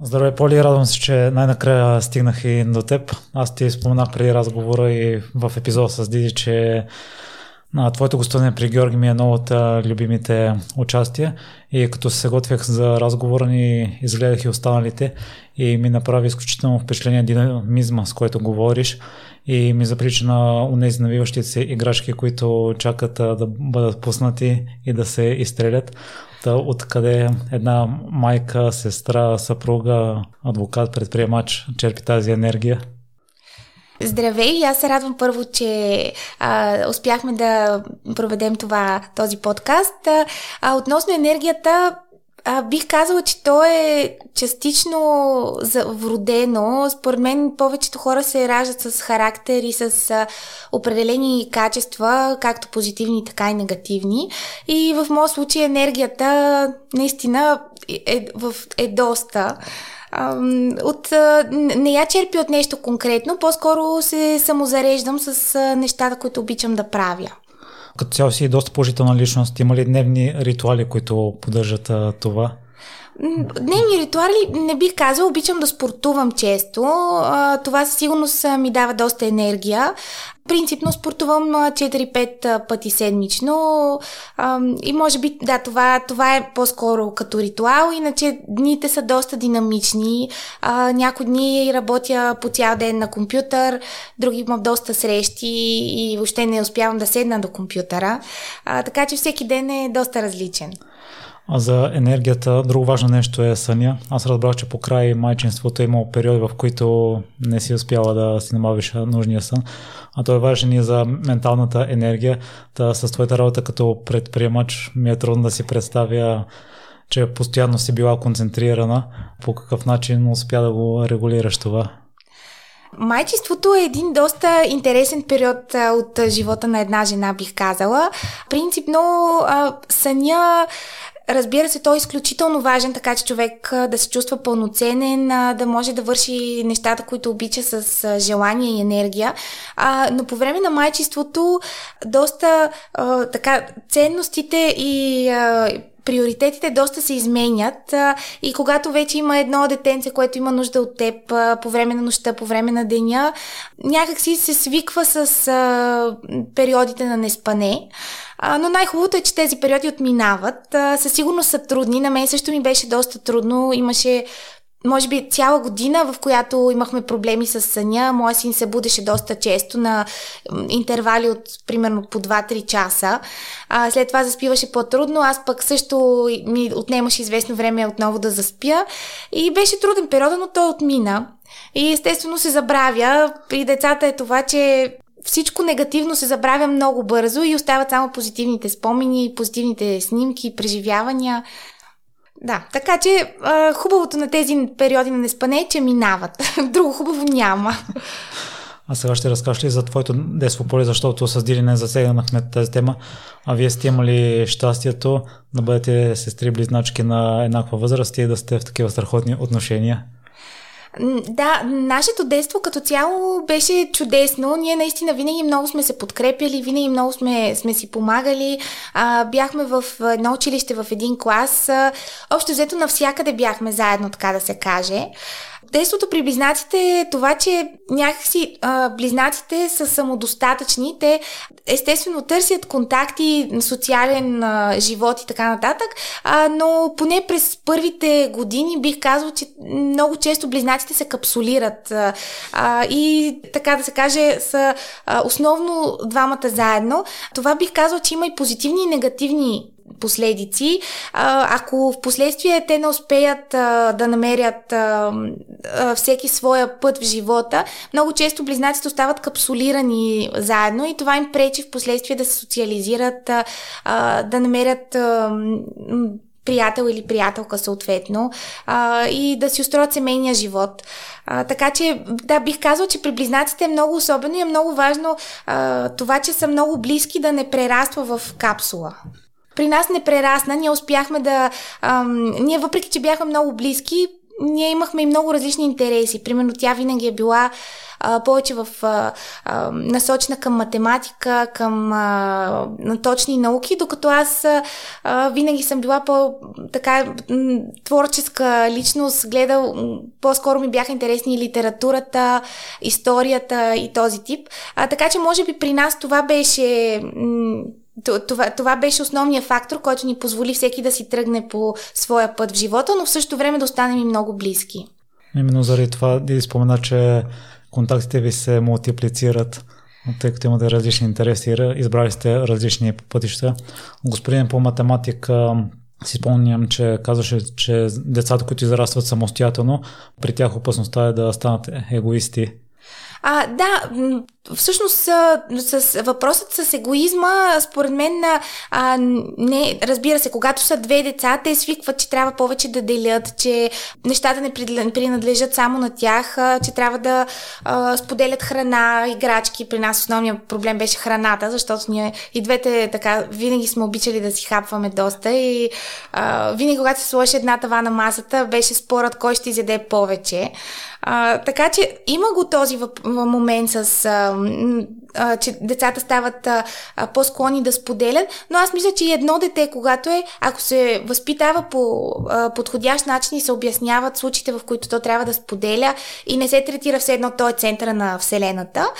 Здравей, Поли, радвам се, че най-накрая стигнах и до теб. Аз ти споменах преди разговора и в епизода с Диди, че на твоето гостуване при Георги ми е едно от любимите участия и като се готвях за разговора ни изгледах и останалите и ми направи изключително впечатление динамизма, с който говориш и ми заприча на унези навиващите се играчки, които чакат да бъдат пуснати и да се изстрелят. Откъде една майка, сестра, съпруга, адвокат, предприемач черпи тази енергия? Здравей! Аз се радвам първо, че а, успяхме да проведем това, този подкаст. А, относно енергията, а, бих казала, че то е частично вродено. Според мен повечето хора се раждат с характер и с а, определени качества, както позитивни, така и негативни. И в моят случай енергията наистина е, е, е доста от, не я черпи от нещо конкретно, по-скоро се самозареждам с нещата, които обичам да правя. Като цяло си доста положителна личност. Има ли дневни ритуали, които поддържат това? Дневни ритуали не бих казала, обичам да спортувам често. Това със сигурност ми дава доста енергия. Принципно спортувам 4-5 пъти седмично и може би, да, това, това е по-скоро като ритуал, иначе дните са доста динамични. Някои дни работя по цял ден на компютър, други имам доста срещи и въобще не успявам да седна до компютъра. Така че всеки ден е доста различен. А за енергията, друго важно нещо е съня. Аз разбрах, че по край майчинството е имало периоди, в които не си успяла да си намавиш нужния сън. А той е важен и за менталната енергия. Та с твоята работа като предприемач ми е трудно да си представя че постоянно си била концентрирана. По какъв начин успя да го регулираш това? Майчеството е един доста интересен период от живота на една жена, бих казала. Принципно съня Разбира се, той е изключително важен, така че човек да се чувства пълноценен, да може да върши нещата, които обича с желание и енергия. А, но по време на майчеството доста а, така ценностите и а, приоритетите доста се изменят и когато вече има едно детенце, което има нужда от теб по време на нощта, по време на деня, някак си се свиква с периодите на неспане. Но най-хубавото е, че тези периоди отминават. Със сигурност са трудни. На мен също ми беше доста трудно. Имаше може би цяла година, в която имахме проблеми с съня. Моя син се будеше доста често на интервали от примерно по 2-3 часа. След това заспиваше по-трудно. Аз пък също ми отнемаше известно време отново да заспя. И беше труден период, но той отмина. И естествено се забравя. При децата е това, че всичко негативно се забравя много бързо и остават само позитивните спомени, позитивните снимки, преживявания. Да, така че а, хубавото на тези периоди на неспане е, че минават. Друго хубаво няма. А сега ще разкажеш ли за твоето детство поле, защото с Дили не засегнахме тази тема, а вие сте имали щастието да бъдете сестри близначки на еднаква възраст и да сте в такива страхотни отношения? Да, нашето детство като цяло беше чудесно. Ние наистина винаги много сме се подкрепяли, винаги много сме, сме си помагали. А, бяхме в едно училище в един клас. А, общо взето навсякъде бяхме заедно, така да се каже. Детството при близнаците е това, че някакси а, близнаците са самодостатъчни. Те естествено търсят контакти, социален а, живот и така нататък, а, но поне през първите години бих казал, че много често близнаците се капсулират а, и така да се каже са а, основно двамата заедно. Това бих казал, че има и позитивни и негативни последици. Ако в последствие те не успеят да намерят всеки своя път в живота, много често близнаците остават капсулирани заедно и това им пречи в последствие да се социализират, да намерят приятел или приятелка съответно и да си устроят семейния живот. Така че, да, бих казал, че при близнаците е много особено и е много важно това, че са много близки да не прераства в капсула при нас не прерасна. Ние успяхме да. Ам, ние, въпреки че бяхме много близки, ние имахме и много различни интереси. Примерно тя винаги е била а, повече в а, а, насочена към математика, към а, точни науки, докато аз а, винаги съм била по-така творческа личност, гледал, по-скоро ми бяха интересни и литературата, историята и този тип. А, така че може би при нас това беше това, това беше основният фактор, който ни позволи всеки да си тръгне по своя път в живота, но в същото време да останем и много близки. Именно заради това Диди спомена, че контактите ви се мултиплицират, тъй като имате различни интереси, избрали сте различни пътища. Господин по математика си спомням, че казваше, че децата, които израстват самостоятелно, при тях опасността е да станат егоисти. А, да, Всъщност, с, с въпросът с егоизма, според мен, а, не, разбира се, когато са две деца, те свикват, че трябва повече да делят, че нещата не принадлежат само на тях, а, че трябва да а, споделят храна, играчки. При нас основният проблем беше храната, защото ние и двете така винаги сме обичали да си хапваме доста и а, винаги, когато се сложи една тава на масата, беше спорът кой ще изяде повече. А, така че има го този въп, момент с а, а, че децата стават а, а, по-склонни да споделят, но аз мисля, че едно дете, когато е, ако се възпитава по а, подходящ начин и се обясняват случаите, в които то трябва да споделя и не се третира все едно, той е центъра на Вселената,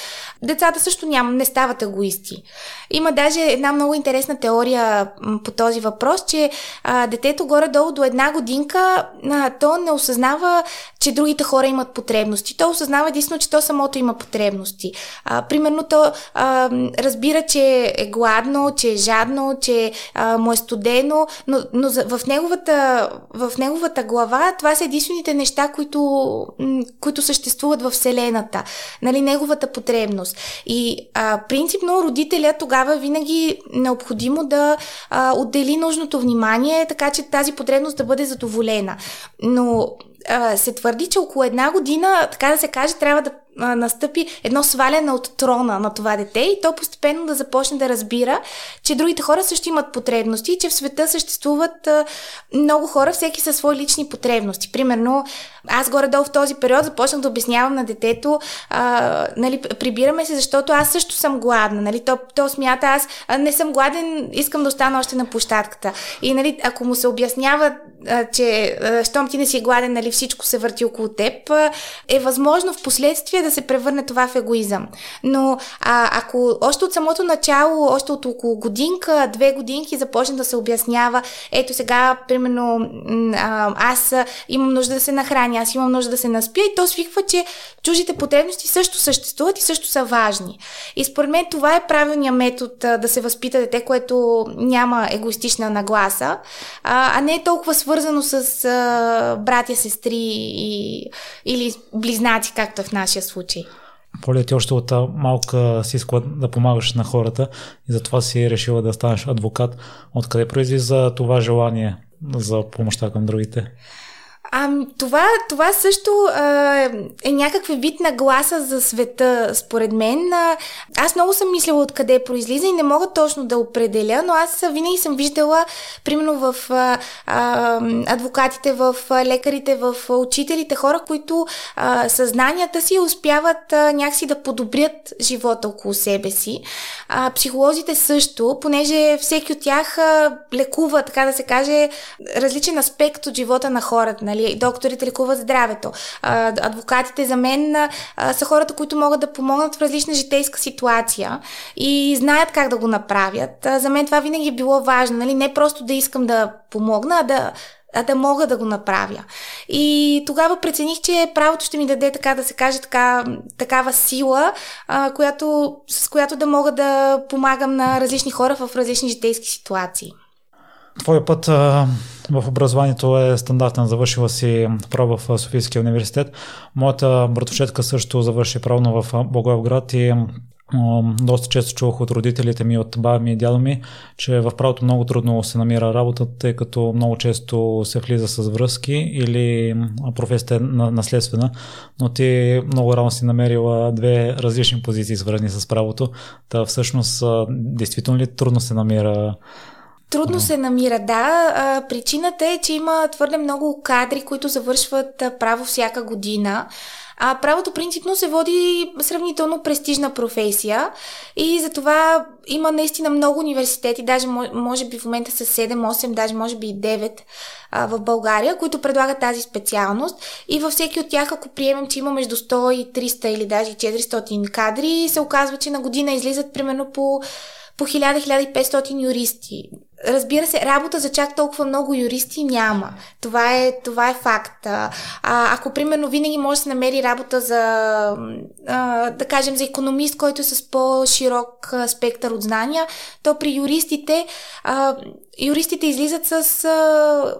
децата също няма, не стават егоисти. Има даже една много интересна теория по този въпрос, че а, детето горе-долу до една годинка, а, то не осъзнава, че другите хора имат потребности. То осъзнава единствено, че то самото има потребности. А, примерно то а, разбира, че е гладно, че е жадно, че а, му е студено, но, но в, неговата, в неговата глава това са единствените неща, които, които съществуват в Вселената. Нали, неговата потребност. И а, принципно родителя тогава винаги необходимо да а, отдели нужното внимание, така че тази потребност да бъде задоволена. Но се твърди, че около една година, така да се каже, трябва да настъпи едно сваляне от трона на това дете и то постепенно да започне да разбира, че другите хора също имат потребности и че в света съществуват много хора, всеки със свои лични потребности. Примерно, аз горе-долу в този период започнах да обяснявам на детето, а, нали, прибираме се, защото аз също съм гладна. Нали, то, то смята, аз не съм гладен, искам да остана още на площадката. И нали, ако му се обяснява, че щом ти не си гладен, нали, всичко се върти около теб, е възможно в последствие да се превърне това в егоизъм. Но а, ако още от самото начало, още от около годинка, две годинки започне да се обяснява, ето сега, примерно, аз имам нужда да се нахраня, аз имам нужда да се наспя и то свиква, че чужите потребности също съществуват и също са важни. И според мен това е правилният метод да се възпита дете, което няма егоистична нагласа, а не е толкова свързано с а, братя, сестри и, или близнаци, както е в нашия случай. Поля ти още от малка си искала да помагаш на хората и затова си решила да станеш адвокат. Откъде произлиза това желание за помощта към другите? А, това, това също а, е някакъв вид на гласа за света, според мен. А, аз много съм мислила откъде произлиза и не мога точно да определя, но аз винаги съм виждала, примерно в а, а, адвокатите, в лекарите, в учителите, хора, които а, съзнанията си успяват а, някакси да подобрят живота около себе си. А, психолозите също, понеже всеки от тях а, лекува, така да се каже, различен аспект от живота на хората. Нали? Нали, докторите лекуват здравето. Адвокатите за мен са хората, които могат да помогнат в различна житейска ситуация и знаят как да го направят. За мен това винаги е било важно. Нали? Не просто да искам да помогна, а да а да мога да го направя. И тогава прецених, че правото ще ми даде, така да се каже, така, такава сила, а, която, с която да мога да помагам на различни хора в различни житейски ситуации. Твоя път в образованието е стандартен. Завършила си право в Софийския университет. Моята братовчетка също завърши правно в Благоевград и доста често чувах от родителите ми, от баба ми и дядо ми, че в правото много трудно се намира работа, тъй като много често се влиза с връзки или професията е наследствена, но ти много рано си намерила две различни позиции, свързани с правото. Та всъщност, действително ли трудно се намира Трудно се намира, да. А, причината е, че има твърде много кадри, които завършват право всяка година. А правото принципно се води сравнително престижна професия и затова има наистина много университети, даже мо- може би в момента са 7-8, даже може би и 9 а, в България, които предлагат тази специалност и във всеки от тях, ако приемем, че има между 100 и 300 или даже и 400 кадри, се оказва, че на година излизат примерно по по 1000-1500 юристи. Разбира се, работа за чак толкова много юристи няма. Това е, това е факт. А, ако, примерно, винаги може да се намери работа за, а, да кажем, за економист, който е с по-широк спектър от знания, то при юристите, а, юристите излизат с а,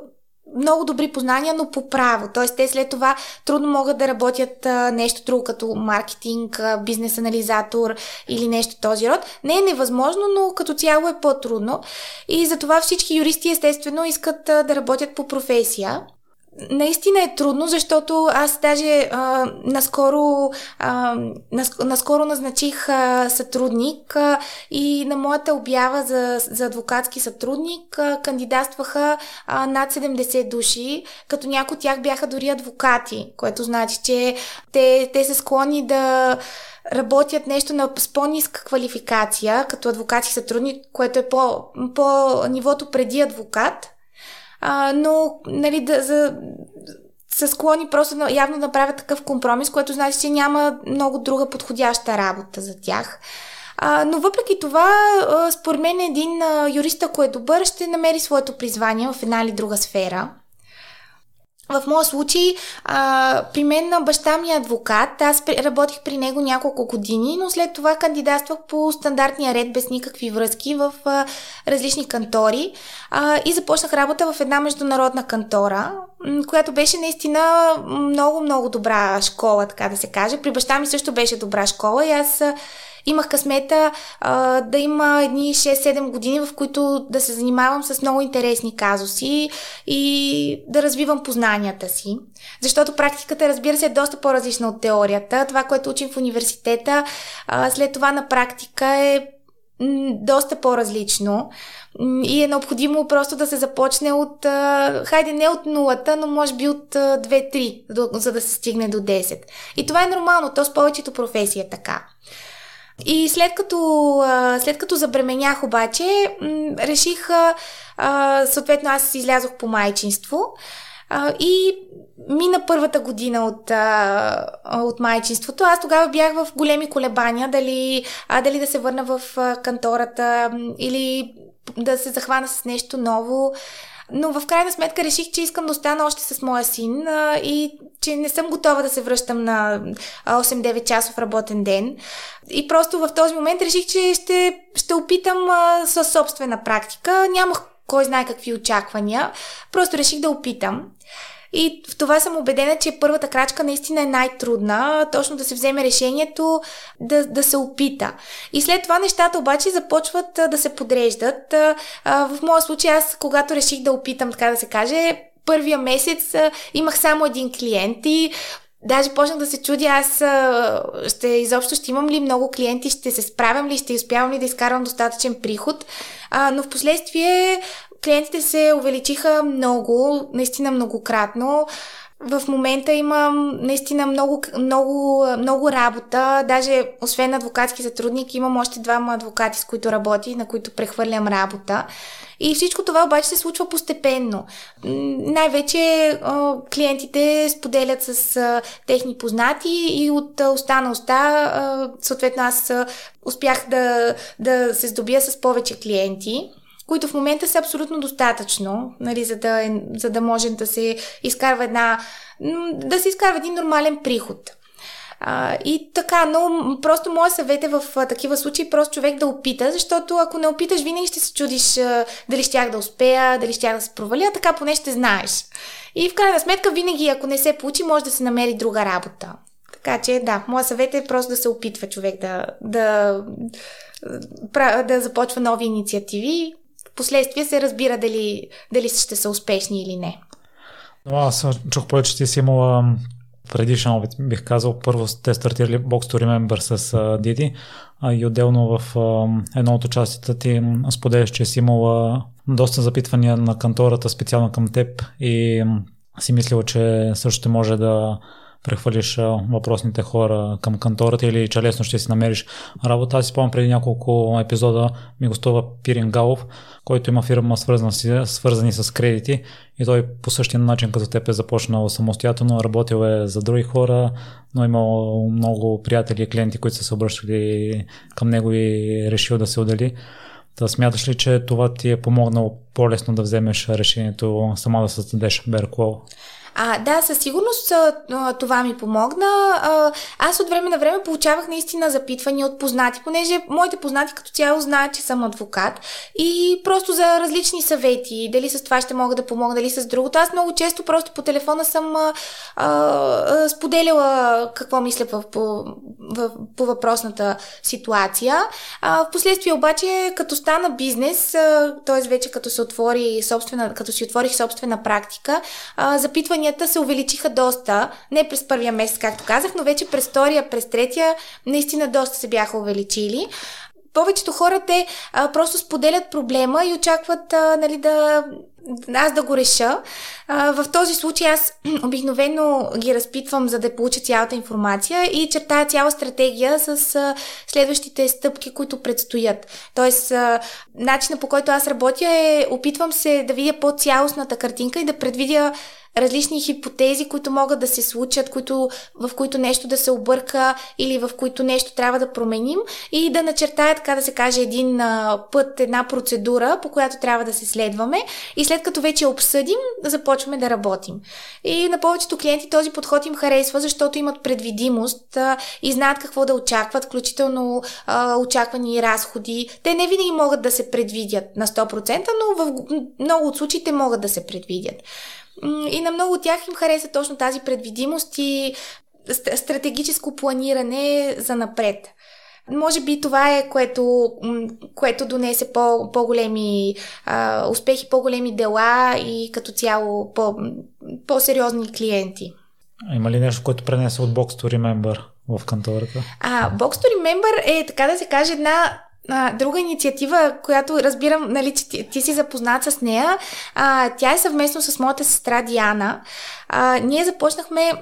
много добри познания, но по право. Тоест, те след това трудно могат да работят а, нещо друго, като маркетинг, а, бизнес анализатор или нещо този род. Не е невъзможно, но като цяло е по-трудно. И затова всички юристи, естествено, искат а, да работят по професия. Наистина е трудно, защото аз даже а, наскоро, а, наск, наскоро назначих а, сътрудник а, и на моята обява за, за адвокатски сътрудник а, кандидатстваха а, над 70 души, като някои от тях бяха дори адвокати, което значи, че те, те са склонни да работят нещо на по-ниска квалификация, като адвокатски сътрудник, което е по, по нивото преди адвокат. А, но, нали, да, за, са склонни просто явно да правят такъв компромис, което значи, че няма много друга подходяща работа за тях. А, но въпреки това, според мен един юрист, ако е добър, ще намери своето призвание в една или друга сфера. В моя случай, а, при мен баща ми е адвокат. Аз работих при него няколко години, но след това кандидатствах по стандартния ред без никакви връзки в а, различни кантори а, и започнах работа в една международна кантора, която беше наистина много, много добра школа, така да се каже. При баща ми също беше добра школа и аз имах късмета а, да има едни 6-7 години, в които да се занимавам с много интересни казуси и да развивам познанията си. Защото практиката, разбира се, е доста по-различна от теорията. Това, което учим в университета, а, след това на практика е доста по-различно и е необходимо просто да се започне от, хайде не от нулата, но може би от а, 2-3, до- за да се стигне до 10. И това е нормално, то с повечето професии е така. И след като, след като забременях обаче, реших, съответно аз излязох по майчинство и мина първата година от, от майчинството. Аз тогава бях в големи колебания дали, а, дали да се върна в кантората или да се захвана с нещо ново. Но в крайна сметка реших, че искам да остана още с моя син и че не съм готова да се връщам на а, 8-9 часов работен ден. И просто в този момент реших, че ще, ще опитам със собствена практика. Нямах кой знае какви очаквания. Просто реших да опитам. И в това съм убедена, че първата крачка наистина е най-трудна, точно да се вземе решението да, да се опита. И след това нещата обаче започват да се подреждат. В моя случай аз, когато реших да опитам, така да се каже, първия месец имах само един клиент и Даже почнах да се чудя, аз ще изобщо ще имам ли много клиенти, ще се справям ли, ще успявам ли да изкарвам достатъчен приход. А, но в последствие клиентите се увеличиха много, наистина многократно. В момента имам наистина много, много, много работа. Даже освен адвокатски сътрудник, имам още двама адвокати, с които работи, на които прехвърлям работа. И всичко това обаче се случва постепенно. Най-вече клиентите споделят с техни познати и от уста на уста, съответно аз успях да, да се здобия с повече клиенти които в момента са абсолютно достатъчно, нали, за, да, е- за да може да се изкарва една, да се изкарва един нормален приход. А, и така, но просто моят съвет е в а, такива случаи просто човек да опита, защото ако не опиташ, винаги ще се чудиш а, дали щях да успея, дали щях да се проваля, така поне ще знаеш. И в крайна сметка, винаги, ако не се получи, може да се намери друга работа. Така че, да, моят съвет е просто да се опитва човек да, да, да започва нови инициативи. Впоследствие се разбира дали, дали ще са успешни или не. Но аз чух повече, че ти си имала предишен опит, бих казал. Първо те стартирали Box to Remember с Диди и отделно в едно от участията ти споделяш, че си имала доста запитвания на кантората специално към теб и си мислила, че също може да прехвалиш въпросните хора към кантората или че лесно ще си намериш работа. Аз си спомням преди няколко епизода ми гостува Пирин Галов, който има фирма свързана, свързани с кредити и той по същия начин като теб е започнал самостоятелно, работил е за други хора, но е имал много приятели и клиенти, които са се обръщали към него и решил да се отдели. Да смяташ ли, че това ти е помогнало по-лесно да вземеш решението сама да създадеш Берклоу? А, да, със сигурност а, това ми помогна. А, аз от време на време получавах наистина запитвания от познати, понеже моите познати като цяло знаят, че съм адвокат и просто за различни съвети, дали с това ще мога да помогна, дали с другото. Аз много често просто по телефона съм а, а, споделяла какво мисля по, по, по, въпросната ситуация. А, впоследствие обаче, като стана бизнес, т.е. вече като се отвори собствена, като си отворих собствена практика, а, запитвания записванията се увеличиха доста. Не през първия месец, както казах, но вече през втория, през третия наистина доста се бяха увеличили повечето хора те а, просто споделят проблема и очакват а, нали, да аз да го реша. А, в този случай аз обикновено ги разпитвам, за да получа цялата информация и чертая цяла стратегия с а, следващите стъпки, които предстоят. Тоест, а, начинът по който аз работя е, опитвам се да видя по-цялостната картинка и да предвидя различни хипотези, които могат да се случат, които, в които нещо да се обърка или в които нещо трябва да променим и да начертая, така да се каже, един а, път, една процедура, по която трябва да се следваме и след като вече обсъдим, започваме да работим. И на повечето клиенти този подход им харесва, защото имат предвидимост а, и знаят какво да очакват, включително а, очаквани разходи. Те не винаги могат да се предвидят на 100%, но в много от случаите могат да се предвидят. И на много от тях им хареса точно тази предвидимост и стратегическо планиране за напред. Може би това е което, което донесе по, по-големи а, успехи, по-големи дела и като цяло по, по-сериозни клиенти. Има ли нещо, което пренесе от Box to Remember в кантората? А, Box to Remember е, така да се каже, една а, друга инициатива, която разбирам, нали, че ти, ти си запознат с нея, а, тя е съвместно с моята сестра Диана. А, ние започнахме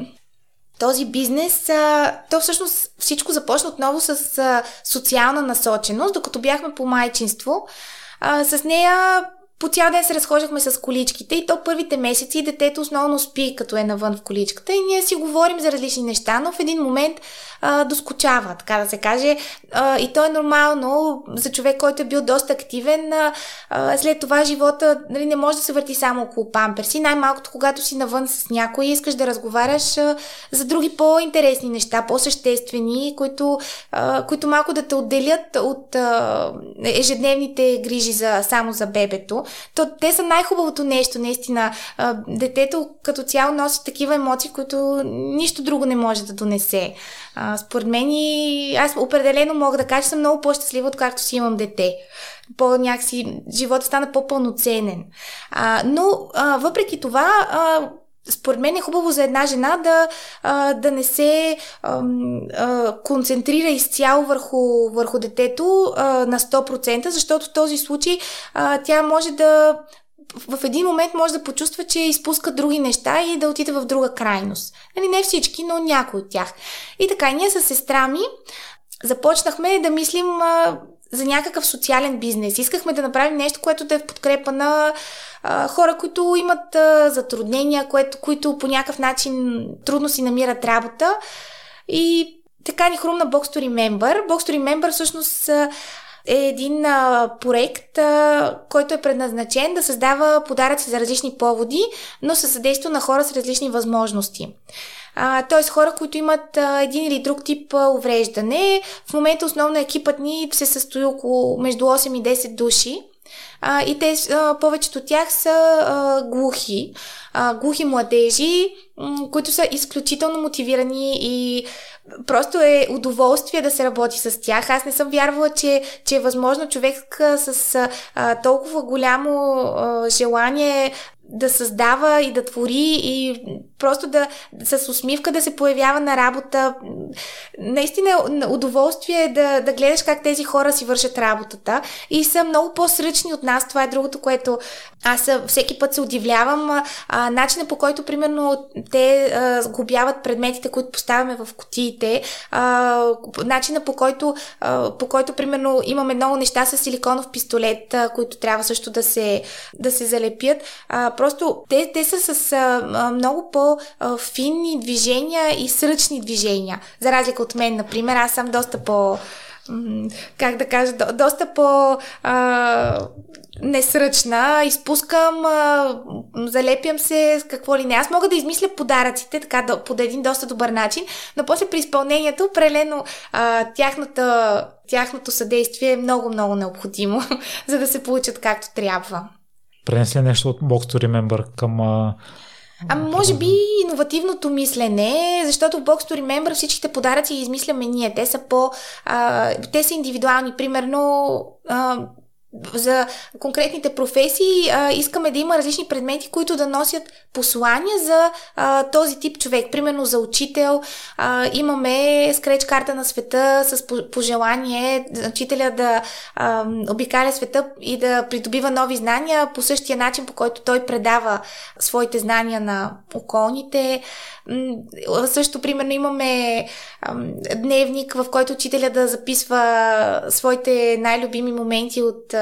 този бизнес, а, то всъщност всичко започна отново с а, социална насоченост, докато бяхме по майчинство. А, с нея по цял ден се разхождахме с количките и то първите месеци детето основно спи, като е навън в количката и ние си говорим за различни неща, но в един момент а, доскочава, така да се каже. А, и то е нормално за човек, който е бил доста активен. А, след това живота нали, не може да се върти само около памперси. Най-малкото, когато си навън с някой, искаш да разговаряш а, за други по-интересни неща, по-съществени, които, а, които малко да те отделят от а, ежедневните грижи за, само за бебето. То, те са най-хубавото нещо, наистина. А, детето като цяло носи такива емоции, които нищо друго не може да донесе. А, според мен и аз определено мога да кажа, че съм много по-щастлива, откакто си имам дете. По някакси живота стана по-пълноценен. А, но а, въпреки това, а, според мен е хубаво за една жена да, да не се концентрира изцяло върху, върху детето на 100%, защото в този случай тя може да в един момент може да почувства, че изпуска други неща и да отиде в друга крайност. Нали, не всички, но някои от тях. И така, ние с сестра ми започнахме да мислим а, за някакъв социален бизнес. Искахме да направим нещо, което да е в подкрепа на а, хора, които имат а, затруднения, което, които по някакъв начин трудно си намират работа. И така ни хрумна Box to Remember. Box to Remember всъщност е един а, проект, а, който е предназначен да създава подаръци за различни поводи, но със съдейство на хора с различни възможности. т.е. хора, които имат а, един или друг тип а, увреждане. В момента основно екипът ни се състои около между 8 и 10 души. А, и те, а, повечето от тях са а, глухи, а, глухи младежи, м- които са изключително мотивирани и просто е удоволствие да се работи с тях. Аз не съм вярвала, че, че е възможно човек с а, толкова голямо а, желание да създава и да твори и просто да с усмивка да се появява на работа. Наистина удоволствие е да, да гледаш как тези хора си вършат работата и са много по-сръчни от нас. Това е другото, което аз всеки път се удивлявам. А, начина по който, примерно, те а, сгубяват предметите, които поставяме в котиите. А, начина по който, а, по който, примерно, имаме много неща с силиконов пистолет, а, които трябва също да се, да се залепят. А, просто те, те са с а, много по-финни движения и сръчни движения. За разлика от мен, например, аз съм доста по как да кажа, до, доста по а, несръчна, изпускам, а, залепям се с какво ли не. Аз мога да измисля подаръците така да, по един доста добър начин, но после при изпълнението определено а, тяхната, тяхното съдействие е много-много необходимо, за да се получат както трябва. Пренесли нещо от Box to Remember към а... А може би иновативното мислене, защото в Box to Remember всичките подаръци измисляме ние. Те са по... А, те са индивидуални. Примерно а, за конкретните професии а, искаме да има различни предмети, които да носят послания за а, този тип човек. Примерно за учител а, имаме скреч карта на света с пожелание учителя да а, обикаля света и да придобива нови знания по същия начин, по който той предава своите знания на околните. Също, примерно, имаме дневник, в който учителя да записва своите най-любими моменти от,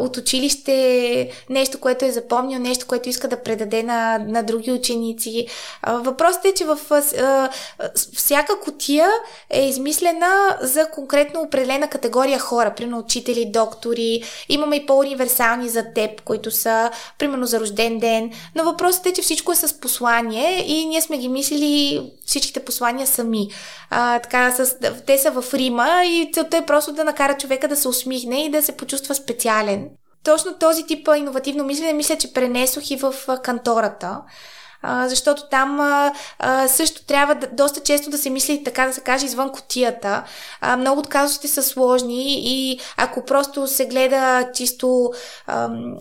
от училище, нещо, което е запомнил, нещо, което иска да предаде на, на други ученици. Въпросът е, че в всяка котия е измислена за конкретно определена категория хора, примерно учители, доктори. Имаме и по-универсални за теб, които са, примерно, за рожден ден. Но въпросът е, че всичко е с послание и ние сме ги мислили всичките послания сами. А, така, с, те са в Рима и целта е просто да накара човека да се усмихне и да се почувства специален. Точно този тип иновативно мислене мисля, че пренесох и в кантората. Защото там също трябва доста често да се мисли, така да се каже, извън котията. Много от казусите са сложни и ако просто се гледа чисто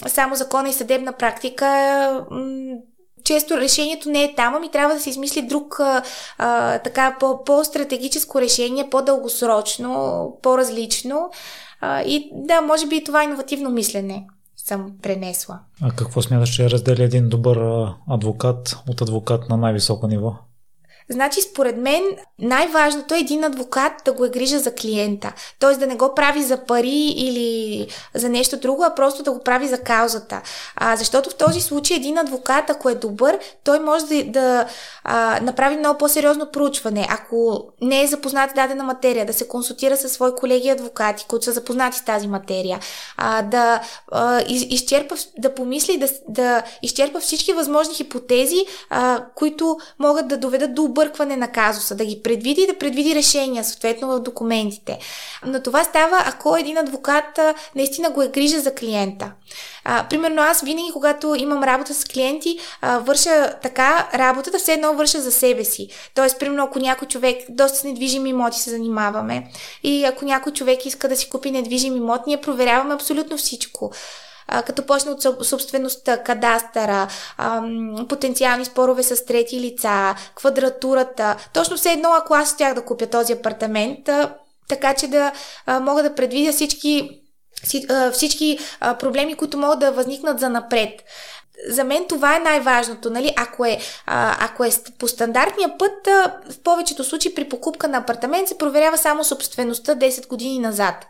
само закона и съдебна практика, често решението не е там, ами трябва да се измисли друг така по, по-стратегическо решение, по-дългосрочно, по-различно. А, и да, може би това иновативно мислене съм пренесла. А какво смяташ, че разделя един добър адвокат от адвокат на най-високо ниво? Значи, според мен, най-важното е един адвокат да го е грижа за клиента. Т.е. да не го прави за пари или за нещо друго, а просто да го прави за каузата. А, защото в този случай един адвокат, ако е добър, той може да, да а, направи много по-сериозно проучване. Ако не е запознат с дадена материя, да се консултира с свои колеги адвокати, които са запознати с тази материя, а, да а, из, изчерпа, да помисли, да, да изчерпа всички възможни хипотези, а, които могат да доведат до объркване на казуса, да ги предвиди и да предвиди решения, съответно в документите. Но това става, ако един адвокат наистина го е грижа за клиента. А, примерно аз винаги, когато имам работа с клиенти, а, върша така работата, все едно върша за себе си. Тоест, примерно, ако някой човек, доста с недвижими имоти се занимаваме, и ако някой човек иска да си купи недвижим имот, ние проверяваме абсолютно всичко като почне от собствеността, кадастъра, потенциални спорове с трети лица, квадратурата. Точно все едно, ако аз тях да купя този апартамент, така че да мога да предвидя всички, всички проблеми, които могат да възникнат за напред за мен това е най-важното. Нали? Ако, е, а, ако е по стандартния път, а, в повечето случаи при покупка на апартамент се проверява само собствеността 10 години назад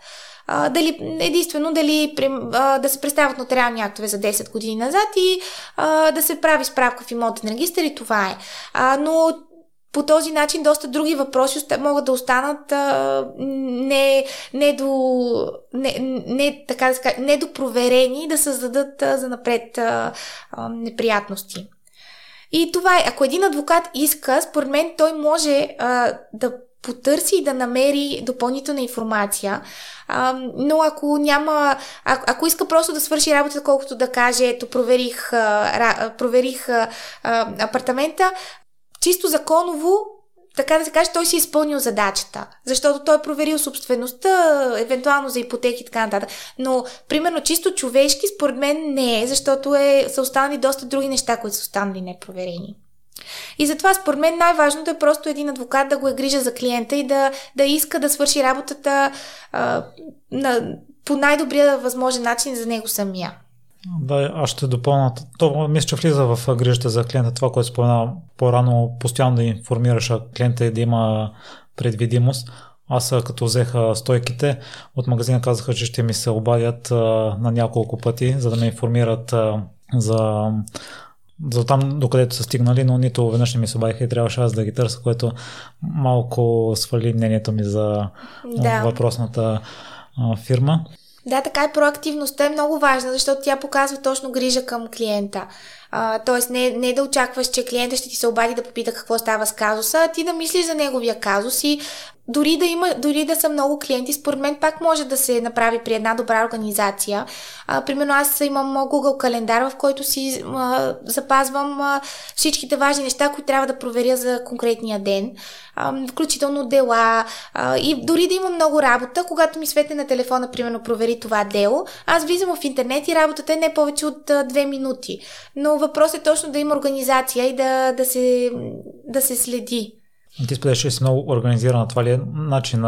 а, дали, единствено дали а, да се представят нотариални актове за 10 години назад и а, да се прави справка в имотен регистр и това е. А, но по този начин доста други въпроси могат да останат а, не, не, до, не, не, така да ска, не допроверени и да създадат за напред неприятности. И това е, ако един адвокат иска, според мен той може а, да потърси и да намери допълнителна информация. А, но ако няма, а, ако иска просто да свърши работа, колкото да каже, ето, проверих, а, проверих а, апартамента, чисто законово така да се каже, той си е изпълнил задачата, защото той е проверил собствеността, евентуално за ипотеки и така нататък. Но, примерно, чисто човешки, според мен не е, защото е, са останали доста други неща, които са останали непроверени. И затова, според мен, най-важното е просто един адвокат да го е грижа за клиента и да, да иска да свърши работата а, на, по най-добрия възможен начин за него самия. Да, аз ще допълня. То мисля, че влиза в грижата за клиента. Това, което спомена по-рано, постоянно да информираш клиента и да има предвидимост. Аз като взеха стойките, от магазина казаха, че ще ми се обадят а, на няколко пъти, за да ме информират а, за, за там докъдето са стигнали, но нито веднъж не ми се обадиха и трябваше аз да ги търся, което малко свали мнението ми за да. въпросната а, фирма. Да, така и проактивността е много важна, защото тя показва точно грижа към клиента. А, тоест не, не да очакваш, че клиента ще ти се обади да попита какво става с казуса, а ти да мислиш за неговия казус и дори да, има, дори да са много клиенти, според мен пак може да се направи при една добра организация. А, примерно аз имам Google календар, в който си а, запазвам а, всичките важни неща, които трябва да проверя за конкретния ден, а, включително дела. А, и дори да имам много работа, когато ми светне на телефона, примерно, провери това дело, аз влизам в интернет и работата е не повече от а, две минути. Но въпросът е точно да има организация и да, да, се, да се следи. Ти споделяш, че си много организирана. Това ли е начин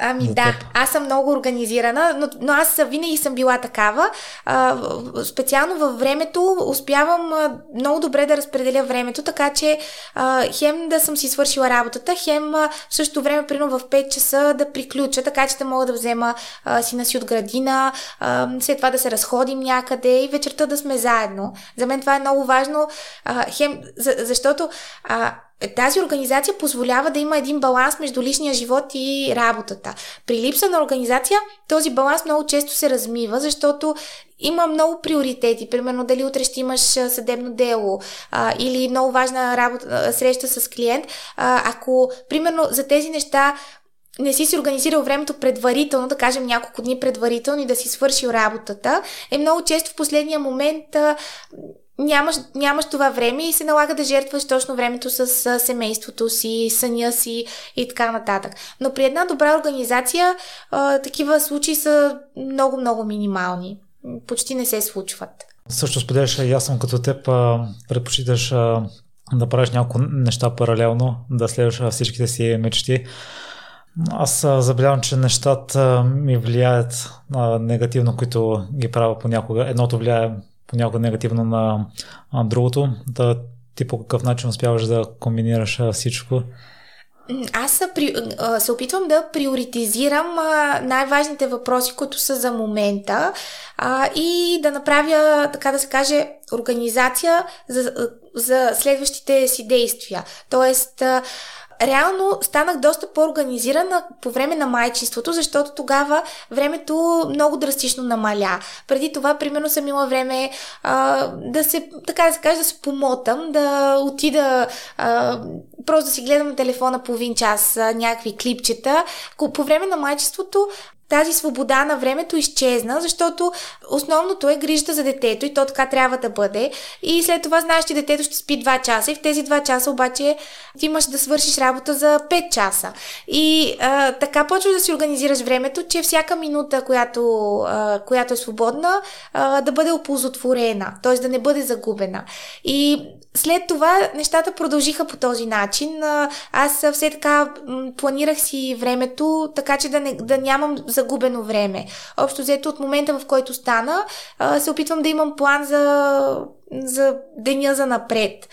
Ами да, аз съм много организирана, но, но аз винаги съм била такава. А, специално във времето успявам а, много добре да разпределя времето, така че а, хем да съм си свършила работата, хем а, в същото време, примерно в 5 часа да приключа, така че да мога да взема а, сина си от градина, а, след това да се разходим някъде и вечерта да сме заедно. За мен това е много важно, а, хем, за, защото а, тази организация позволява да има един баланс между личния живот и работата. При липса на организация този баланс много често се размива, защото има много приоритети. Примерно дали утре ще имаш съдебно дело а, или много важна работа, среща с клиент. А, ако, примерно, за тези неща не си си организирал времето предварително, да кажем няколко дни предварително и да си свършил работата, е много често в последния момент а, нямаш, нямаш това време и се налага да жертваш точно времето с семейството си, съня си и така нататък. Но при една добра организация а, такива случаи са много-много минимални. Почти не се случват. Също споделяш, и аз съм като теб, предпочиташ да правиш няколко неща паралелно, да следваш всичките си мечти. Аз забелявам, че нещата ми влияят а, негативно, които ги правя понякога. Едното влияе понякога негативно на другото. Да, ти по какъв начин успяваш да комбинираш всичко? Аз се опитвам да приоритизирам най-важните въпроси, които са за момента и да направя, така да се каже, организация за, за следващите си действия. Тоест, реално станах доста по-организирана по време на майчинството, защото тогава времето много драстично намаля. Преди това, примерно, съм имала време а, да се, така да се каже, да се помотам, да отида а, просто да си гледам на телефона половин час а, някакви клипчета. По време на майчеството тази свобода на времето изчезна, защото основното е грижата за детето и то така трябва да бъде. И след това знаеш, че детето ще спи 2 часа и в тези 2 часа обаче ти имаш да свършиш работа за 5 часа. И а, така почваш да си организираш времето, че всяка минута, която, а, която е свободна, а, да бъде оползотворена, т.е. да не бъде загубена. И след това нещата продължиха по този начин. Аз все така планирах си времето, така че да, не, да нямам загубено време. Общо взето от момента, в който стана, се опитвам да имам план за, за деня за напред.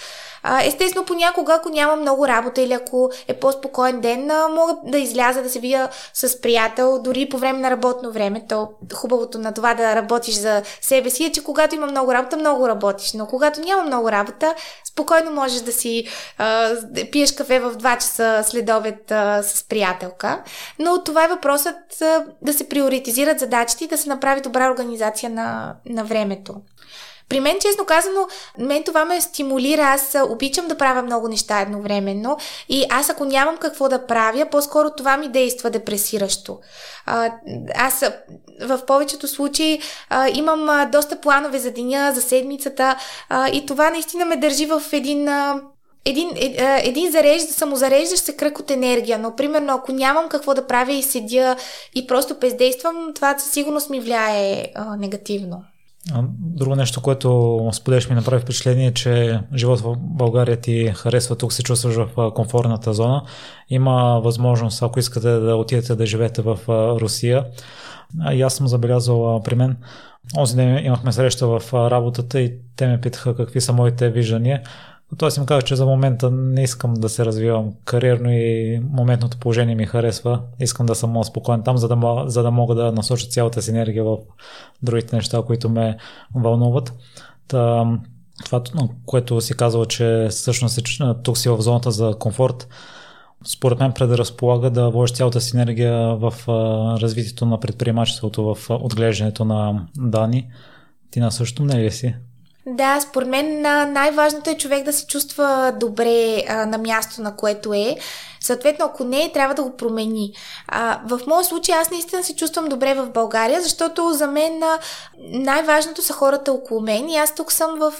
А, естествено, понякога, ако няма много работа или ако е по-спокоен ден, а, мога да изляза да се видя с приятел, дори по време на работно време. То хубавото на това да работиш за себе си е, че когато има много работа, много работиш. Но когато няма много работа, спокойно можеш да си а, пиеш кафе в 2 часа след обед а, с приятелка. Но това е въпросът а, да се приоритизират задачите и да се направи добра организация на, на времето. При мен, честно казано, мен това ме стимулира. Аз обичам да правя много неща едновременно и аз ако нямам какво да правя, по-скоро това ми действа депресиращо. Аз в повечето случаи имам доста планове за деня, за седмицата и това наистина ме държи в един един, е, един зарежда, самозареждащ се кръг от енергия, но примерно ако нямам какво да правя и седя и просто бездействам, това със сигурност ми влияе а, негативно. Друго нещо, което споделяш ми направи впечатление, е, че живот в България ти харесва, тук се чувстваш в комфортната зона. Има възможност, ако искате да отидете да живеете в Русия. И аз съм забелязал при мен. Онзи ден имахме среща в работата и те ме питаха какви са моите виждания. Той си им каза, че за момента не искам да се развивам кариерно и моментното положение ми харесва. Искам да съм много спокоен там, за да, за да мога да насоча цялата си енергия в другите неща, които ме вълнуват. Та, това, което си казал, че всъщност тук си в зоната за комфорт, според мен предразполага да вложиш цялата си енергия в развитието на предприемачеството, в отглеждането на данни. Ти на също не ли си? Да, според мен най-важното е човек да се чувства добре а, на място, на което е. Съответно, ако не, трябва да го промени. А, в моят случай аз наистина се чувствам добре в България, защото за мен а, най-важното са хората около мен и аз тук съм в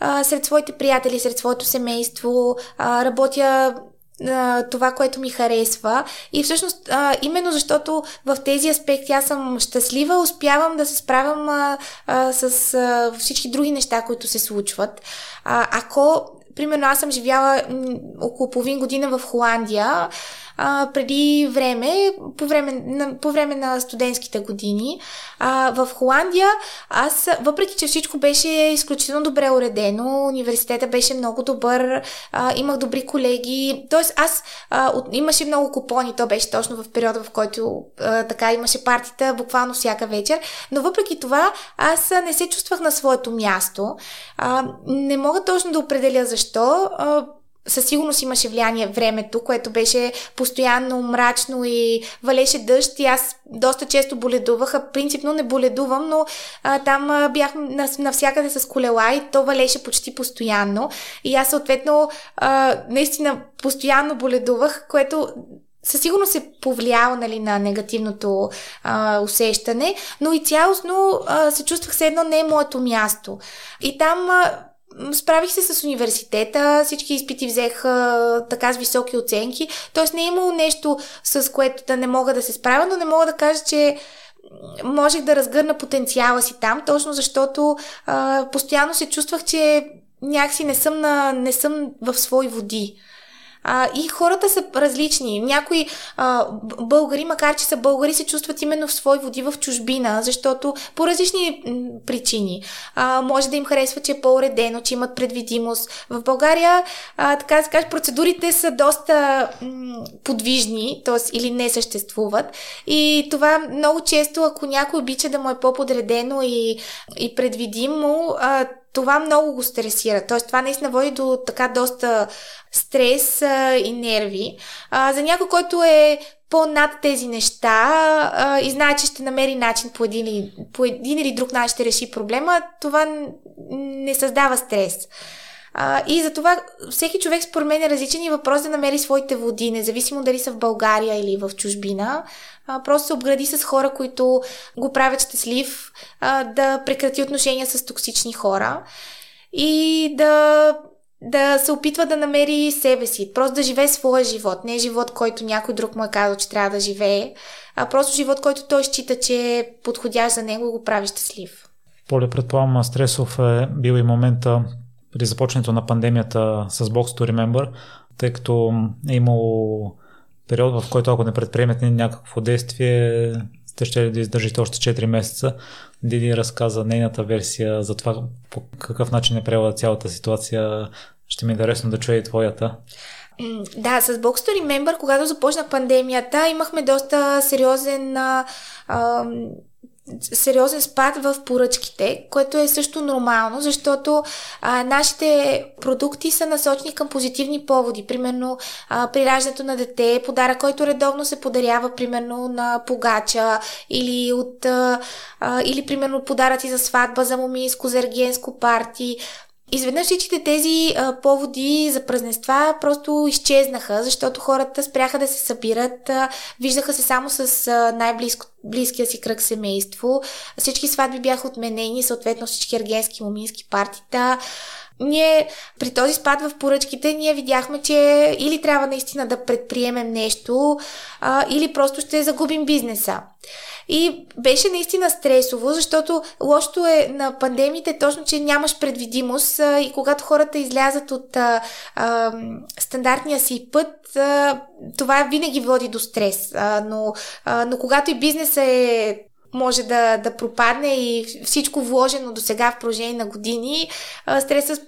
а, сред своите приятели, сред своето семейство, работя това, което ми харесва. И всъщност, а, именно защото в тези аспекти аз съм щастлива, успявам да се справям а, а, с а, всички други неща, които се случват. А, ако Примерно аз съм живяла около половин година в Холандия а, преди време, по време, на, по време на студентските години. А, в Холандия аз, въпреки че всичко беше изключително добре уредено, университета беше много добър, а, имах добри колеги, т.е. аз а, от, имаше много купони, то беше точно в периода, в който а, така имаше партита буквално всяка вечер, но въпреки това аз не се чувствах на своето място. А, не мога точно да определя защо. А, със сигурност имаше влияние времето, което беше постоянно мрачно и валеше дъжд и аз доста често боледувах, а принципно не боледувам, но а, там а, бях навсякъде с колела и то валеше почти постоянно. И аз съответно а, наистина постоянно боледувах, което със сигурност се повлияло нали, на негативното а, усещане, но и цялостно а, се чувствах все едно не е моето място. И там а, Справих се с университета, всички изпити взех а, така с високи оценки, т.е. не е имало нещо, с което да не мога да се справя, но не мога да кажа, че можех да разгърна потенциала си там, точно защото а, постоянно се чувствах, че някакси не съм, на, не съм в свои води. А, и хората са различни. Някои а, българи, макар че са българи, се чувстват именно в свои води в чужбина, защото по различни причини. А, може да им харесва, че е по-уредено, че имат предвидимост. В България, а, така да се процедурите са доста м, подвижни, т.е. или не съществуват. И това много често, ако някой обича да му е по-подредено и, и предвидимо, а, това много го стресира. Тоест, това наистина води до така доста стрес а, и нерви. А, за някой, който е по-над тези неща а, и знае, че ще намери начин по един, или, по един или друг начин ще реши проблема, това не създава стрес. А, и затова всеки човек според мен е различен и въпрос да намери своите води, независимо дали са в България или в чужбина. А, просто се обгради с хора, които го правят щастлив, а, да прекрати отношения с токсични хора и да да се опитва да намери себе си, просто да живее своя живот, не живот, който някой друг му е казал, че трябва да живее, а просто живот, който той счита, че е подходящ за него и го прави щастлив. Поле, предполагам, стресов е бил и момента при започването на пандемията с Box to Remember, тъй като е имало период, в който ако не предприемете някакво действие, сте ще да издържите още 4 месеца. Диди разказа нейната версия за това по какъв начин е превела цялата ситуация. Ще ми е интересно да чуя и твоята. Да, с to Remember, когато започна пандемията, имахме доста сериозен а, сериозен спад в поръчките, което е също нормално, защото а, нашите продукти са насочени към позитивни поводи. Примерно а, при раждането на дете, подарък, който редовно се подарява примерно на погача или от а, а, или примерно подаръци за сватба, за момийско, за ергенско парти. Изведнъж всичките тези а, поводи за празненства просто изчезнаха, защото хората спряха да се събират, а, виждаха се само с а, най-близко, близкия си кръг семейство. Всички сватби бяха отменени, съответно всички ергенски момински партита. Ние при този спад в поръчките ние видяхме, че или трябва наистина да предприемем нещо, а, или просто ще загубим бизнеса. И беше наистина стресово, защото лошото е на пандемиите точно, че нямаш предвидимост а, и когато хората излязат от а, а, стандартния си път, а, това винаги води до стрес. А, но, а, но когато и бизнесът е може да, да пропадне и всичко вложено до сега в продължение на години, стресът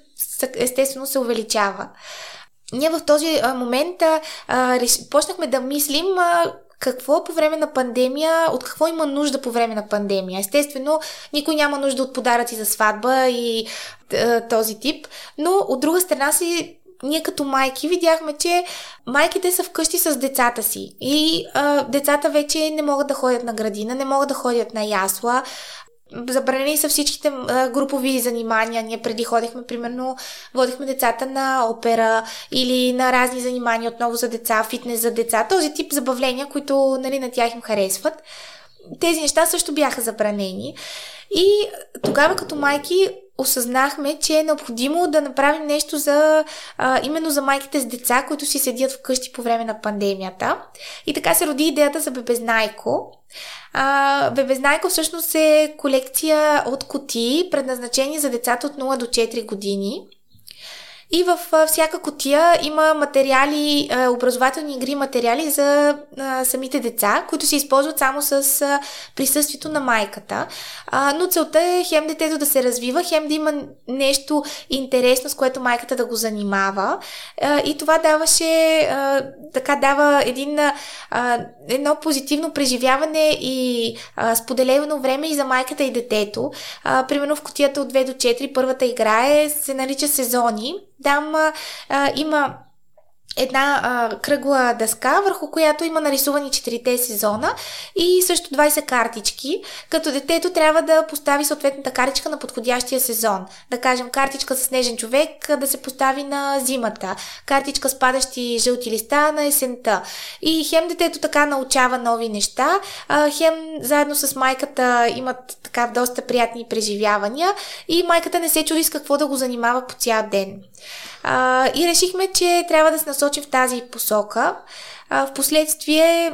естествено се увеличава. Ние в този момент а, реш... почнахме да мислим а, какво по време на пандемия, от какво има нужда по време на пандемия. Естествено, никой няма нужда от подаръци за сватба и този тип, но от друга страна си ние като майки видяхме, че майките са вкъщи с децата си и а, децата вече не могат да ходят на градина, не могат да ходят на ясла, Забранени са всичките групови занимания. Ние преди ходихме, примерно, водихме децата на опера или на разни занимания отново за деца, фитнес за деца, този тип забавления, които нали, на тях им харесват. Тези неща също бяха забранени. И тогава като майки осъзнахме, че е необходимо да направим нещо за, а, именно за майките с деца, които си седят вкъщи по време на пандемията. И така се роди идеята за Бебезнайко. А, Бебезнайко всъщност е колекция от кутии, предназначени за децата от 0 до 4 години. И в всяка котия има материали, образователни игри материали за самите деца, които се използват само с присъствието на майката. Но целта е хем детето да се развива, хем да има нещо интересно, с което майката да го занимава. И това даваше, така дава един, едно позитивно преживяване и споделено време и за майката и детето. Примерно в котията от 2 до 4 първата игра е, се нарича сезони там а, има една а, кръгла дъска, върху която има нарисувани четирите сезона и също 20 картички, като детето трябва да постави съответната картичка на подходящия сезон. Да кажем, картичка с снежен човек да се постави на зимата, картичка с падащи жълти листа на есента. И хем детето така научава нови неща, а, хем заедно с майката имат така доста приятни преживявания и майката не се чуди с какво да го занимава по цял ден. А, и решихме, че трябва да се насочим в тази посока. А, впоследствие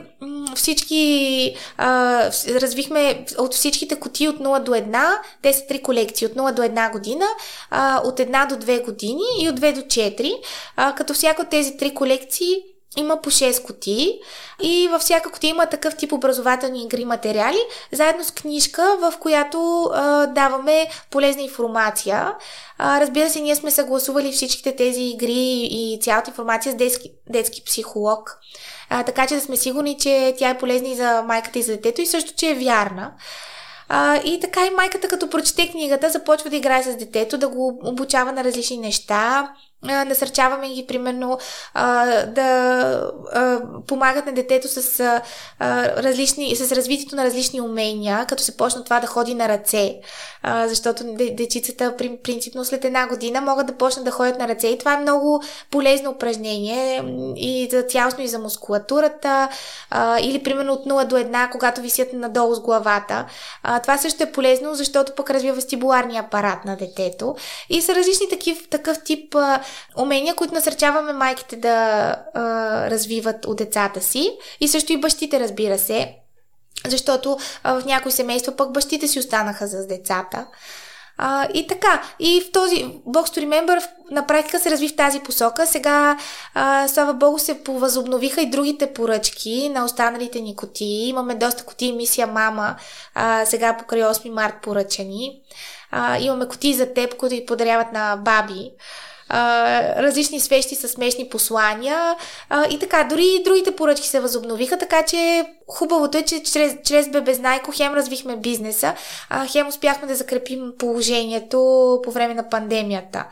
всички а, развихме от всичките коти от 0 до 1, те са три колекции, от 0 до 1 година, а, от 1 до 2 години и от 2 до 4, а, като всяко от тези три колекции има по 6 кутии и във всяка кутия има такъв тип образователни игри материали, заедно с книжка, в която а, даваме полезна информация. А, разбира се, ние сме съгласували всичките тези игри и цялата информация с детски, детски психолог, а, така че да сме сигурни, че тя е полезна и за майката и за детето и също, че е вярна. А, и така и майката, като прочете книгата, започва да играе с детето, да го обучава на различни неща, насърчаваме ги, примерно, да помагат на детето с, различни, с развитието на различни умения, като се почне това да ходи на ръце, защото дечицата принципно след една година могат да почнат да ходят на ръце. И това е много полезно упражнение и за цялостно и за мускулатурата, или примерно от 0 до 1, когато висят надолу с главата. Това също е полезно, защото пък развива вестибуларния апарат на детето. И са различни такив, такъв тип умения, които насърчаваме майките да а, развиват от децата си и също и бащите, разбира се, защото а, в някои семейства пък бащите си останаха с децата. А, и така, и в този Box to Remember на практика се разви в тази посока. Сега, а, слава богу, се повъзобновиха и другите поръчки на останалите ни котии. Имаме доста котии мисия мама, а, сега покрай 8 март поръчани. А, имаме котии за теб, които ги подаряват на баби различни свещи с смешни послания а, и така. Дори и другите поръчки се възобновиха, така че хубавото е, че чрез, чрез Бебезнайко хем развихме бизнеса, а, хем успяхме да закрепим положението по време на пандемията.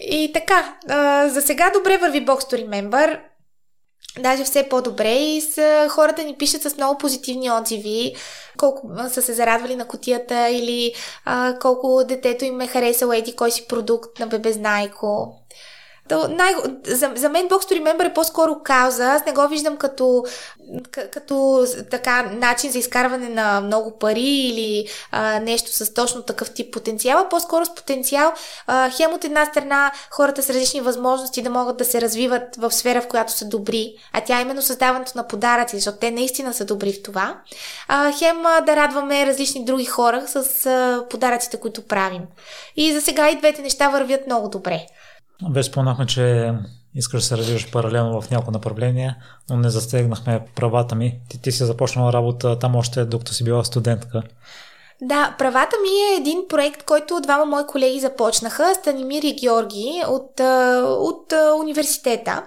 И така, а, за сега добре върви Box Remember даже все по-добре и с, хората ни пишат с много позитивни отзиви, колко са се зарадвали на котията или а, колко детето им е харесало еди кой си продукт на бебезнайко. То, най- за, за мен Box to Remember е по-скоро кауза. Аз не го виждам като, като така начин за изкарване на много пари или а, нещо с точно такъв тип потенциал, а по-скоро с потенциал а, хем от една страна хората с различни възможности да могат да се развиват в сфера, в която са добри, а тя е именно създаването на подаръци, защото те наистина са добри в това. А, хем а, да радваме различни други хора с а, подаръците, които правим. И за сега и двете неща вървят много добре. Вече спомнахме, че искаш да се развиваш паралелно в някои направления, но не застегнахме правата ми. Ти, ти си започнала работа там още докато си била студентка. Да, правата ми е един проект, който двама мои колеги започнаха, Станимир и Георги от, от, университета.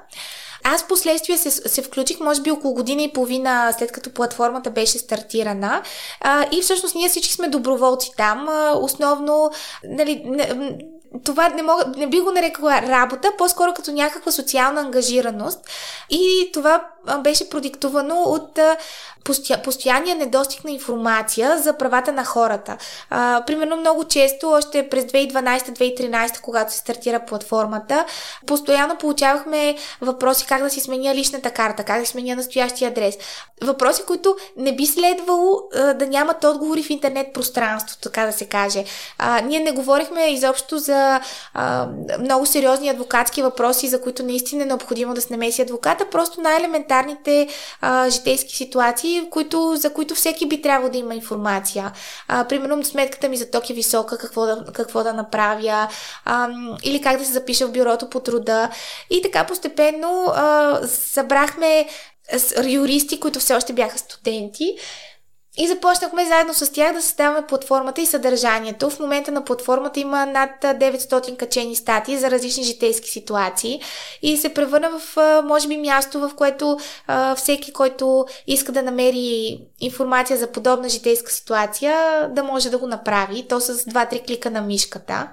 Аз последствие се, се включих, може би около година и половина след като платформата беше стартирана. А, и всъщност ние всички сме доброволци там. А, основно, нали, това не, мога, не би го нарекла работа, по-скоро като някаква социална ангажираност. И това беше продиктувано от постоя, постоянния недостиг на информация за правата на хората. А, примерно много често, още през 2012-2013, когато се стартира платформата, постоянно получавахме въпроси как да си сменя личната карта, как да сменя настоящия адрес. Въпроси, които не би следвало а, да нямат отговори в интернет пространството, така да се каже. А, ние не говорихме изобщо за а, много сериозни адвокатски въпроси, за които наистина е необходимо да се намеси адвоката, просто най-елементарните а, житейски ситуации, които, за които всеки би трябвало да има информация. А, примерно сметката ми за ток е висока, какво да, какво да направя, а, или как да се запиша в бюрото по труда. И така постепенно а, събрахме юристи, които все още бяха студенти и започнахме заедно с тях да създаваме платформата и съдържанието. В момента на платформата има над 900 качени статии за различни житейски ситуации и се превърна в, може би, място, в което всеки, който иска да намери информация за подобна житейска ситуация, да може да го направи. То с 2-3 клика на мишката.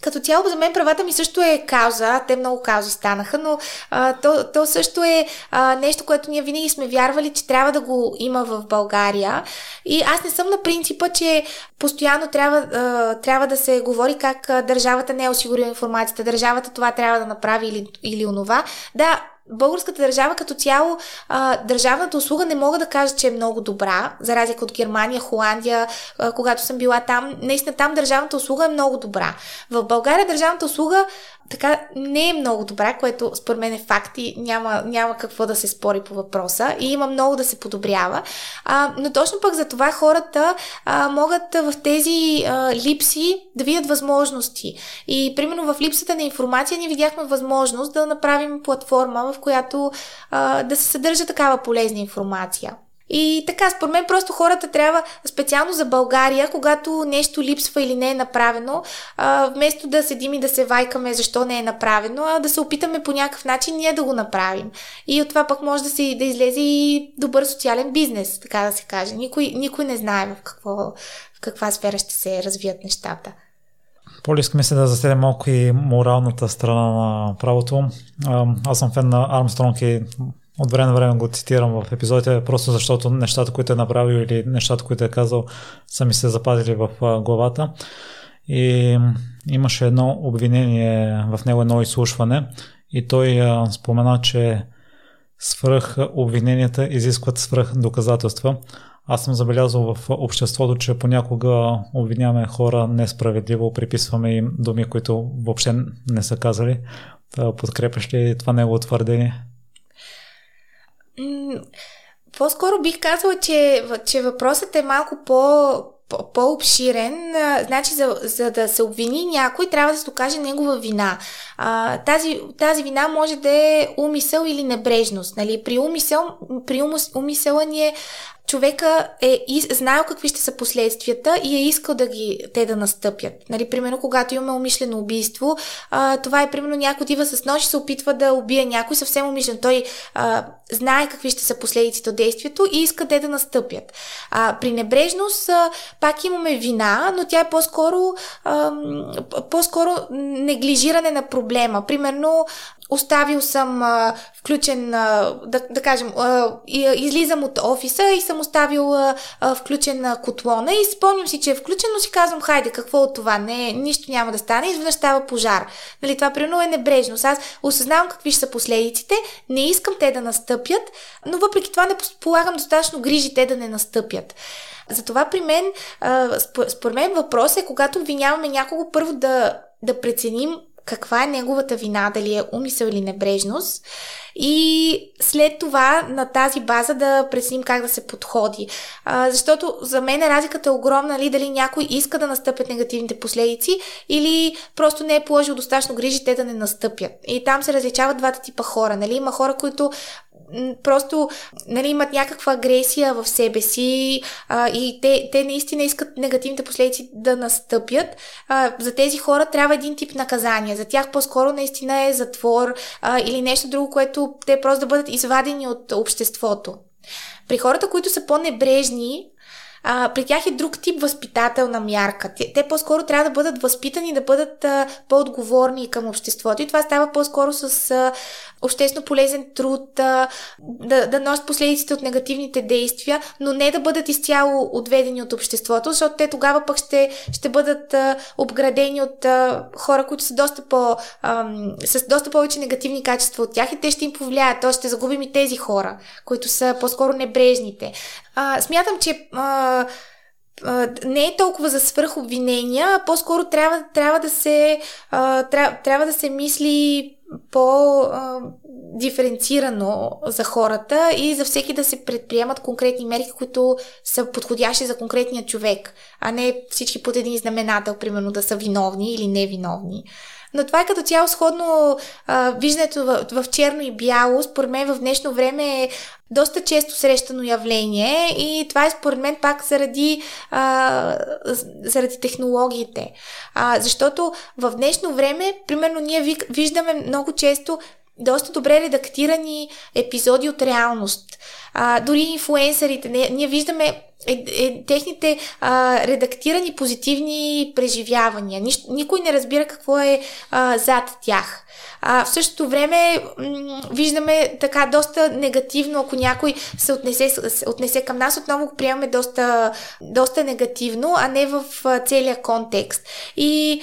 Като цяло за мен правата ми също е кауза, те много каузи станаха, но а, то, то също е а, нещо, което ние винаги сме вярвали, че трябва да го има в България. И аз не съм на принципа, че постоянно трябва, а, трябва да се говори как държавата не е осигурила информацията, държавата това трябва да направи или, или онова. Да, българската държава като цяло, а, държавната услуга не мога да кажа, че е много добра, за разлика от Германия, Холандия, а, когато съм била там. Наистина там държавната услуга е много добра. В България държавната услуга така не е много добра, което според мен е факт и няма, няма какво да се спори по въпроса и има много да се подобрява. А, но точно пък за това хората а, могат в тези а, липси да видят възможности. И примерно в липсата на информация ние видяхме възможност да направим платформа, в която а, да се съдържа такава полезна информация. И така, според мен просто хората трябва, специално за България, когато нещо липсва или не е направено, вместо да седим и да се вайкаме защо не е направено, а да се опитаме по някакъв начин ние да го направим. И от това пък може да, се, да излезе и добър социален бизнес, така да се каже. Никой, никой не знае в, какво, в каква сфера ще се развият нещата. Поли, искаме се да заседем малко и моралната страна на правото. Аз съм фен на Армстронг и от време на време го цитирам в епизодите, просто защото нещата, които е направил или нещата, които е казал, са ми се запазили в главата. И имаше едно обвинение в него, едно изслушване и той спомена, че свръх обвиненията изискват свръх доказателства. Аз съм забелязал в обществото, че понякога обвиняваме хора несправедливо, приписваме им думи, които въобще не са казали. Подкрепяш ли това негово твърдение? По-скоро бих казала, че, че въпросът е малко по, по-обширен. Значи, за, за да се обвини някой, трябва да се докаже негова вина. А, тази, тази вина може да е умисъл или небрежност. Нали? При, умисъл, при умисъла ни е човека е знаел какви ще са последствията и е искал да ги, те да настъпят. Нали, примерно, когато имаме умишлено убийство, а, това е примерно някой отива с нож и се опитва да убие някой съвсем умишлено. Той а, знае какви ще са последиците от действието и иска те да настъпят. А, при небрежност а, пак имаме вина, но тя е по-скоро, а, по-скоро неглижиране на проблема. Примерно, оставил съм а, включен, а, да, да кажем, а, излизам от офиса и съм оставил а, а, включен а, котлона и спомням си, че е включен, но си казвам, хайде, какво от това? Не, нищо няма да стане, изведнъж става пожар. Нали, това примерно е небрежност. Аз осъзнавам какви ще са последиците, не искам те да настъпят, но въпреки това не полагам достатъчно грижи те да не настъпят. Затова при мен, според мен въпрос е, когато обвиняваме някого, първо да, да преценим каква е неговата вина, дали е умисъл или небрежност. И след това на тази база да преценим как да се подходи. А, защото за мен разликата е огромна, нали, дали някой иска да настъпят негативните последици или просто не е положил достатъчно грижи те да не настъпят. И там се различават двата типа хора. Нали? Има хора, които просто нали, имат някаква агресия в себе си а, и те, те наистина искат негативните последици да настъпят. А, за тези хора трябва един тип наказание. За тях по-скоро наистина е затвор а, или нещо друго, което те просто да бъдат извадени от обществото. При хората, които са по-небрежни, а, при тях е друг тип възпитателна мярка. Те, те по-скоро трябва да бъдат възпитани, да бъдат а, по-отговорни към обществото. И това става по-скоро с а, обществено полезен труд, а, да, да носят последиците от негативните действия, но не да бъдат изцяло отведени от обществото, защото те тогава пък ще, ще бъдат а, обградени от а, хора, които са доста по, а, с доста повече негативни качества от тях и те ще им повлияят. Тоест ще загубим и тези хора, които са по-скоро небрежните. А, смятам, че а, не е толкова за свръхобвинения, а по-скоро трябва, трябва, да се, трябва, трябва да се мисли по-диференцирано за хората и за всеки да се предприемат конкретни мерки, които са подходящи за конкретния човек, а не всички под един знаменател, примерно да са виновни или невиновни. Но това е като цяло сходно а, виждането в, в черно и бяло. Според мен в днешно време е доста често срещано явление и това е според мен пак заради, а, заради технологиите. А, защото в днешно време, примерно, ние виждаме много често доста добре редактирани епизоди от реалност. А, дори инфуенсърите, не, ние виждаме е, е, техните а, редактирани позитивни преживявания. Нищ, никой не разбира какво е а, зад тях. А, в същото време м- виждаме така доста негативно, ако някой се отнесе, се отнесе към нас, отново го приемаме доста, доста негативно, а не в целия контекст. И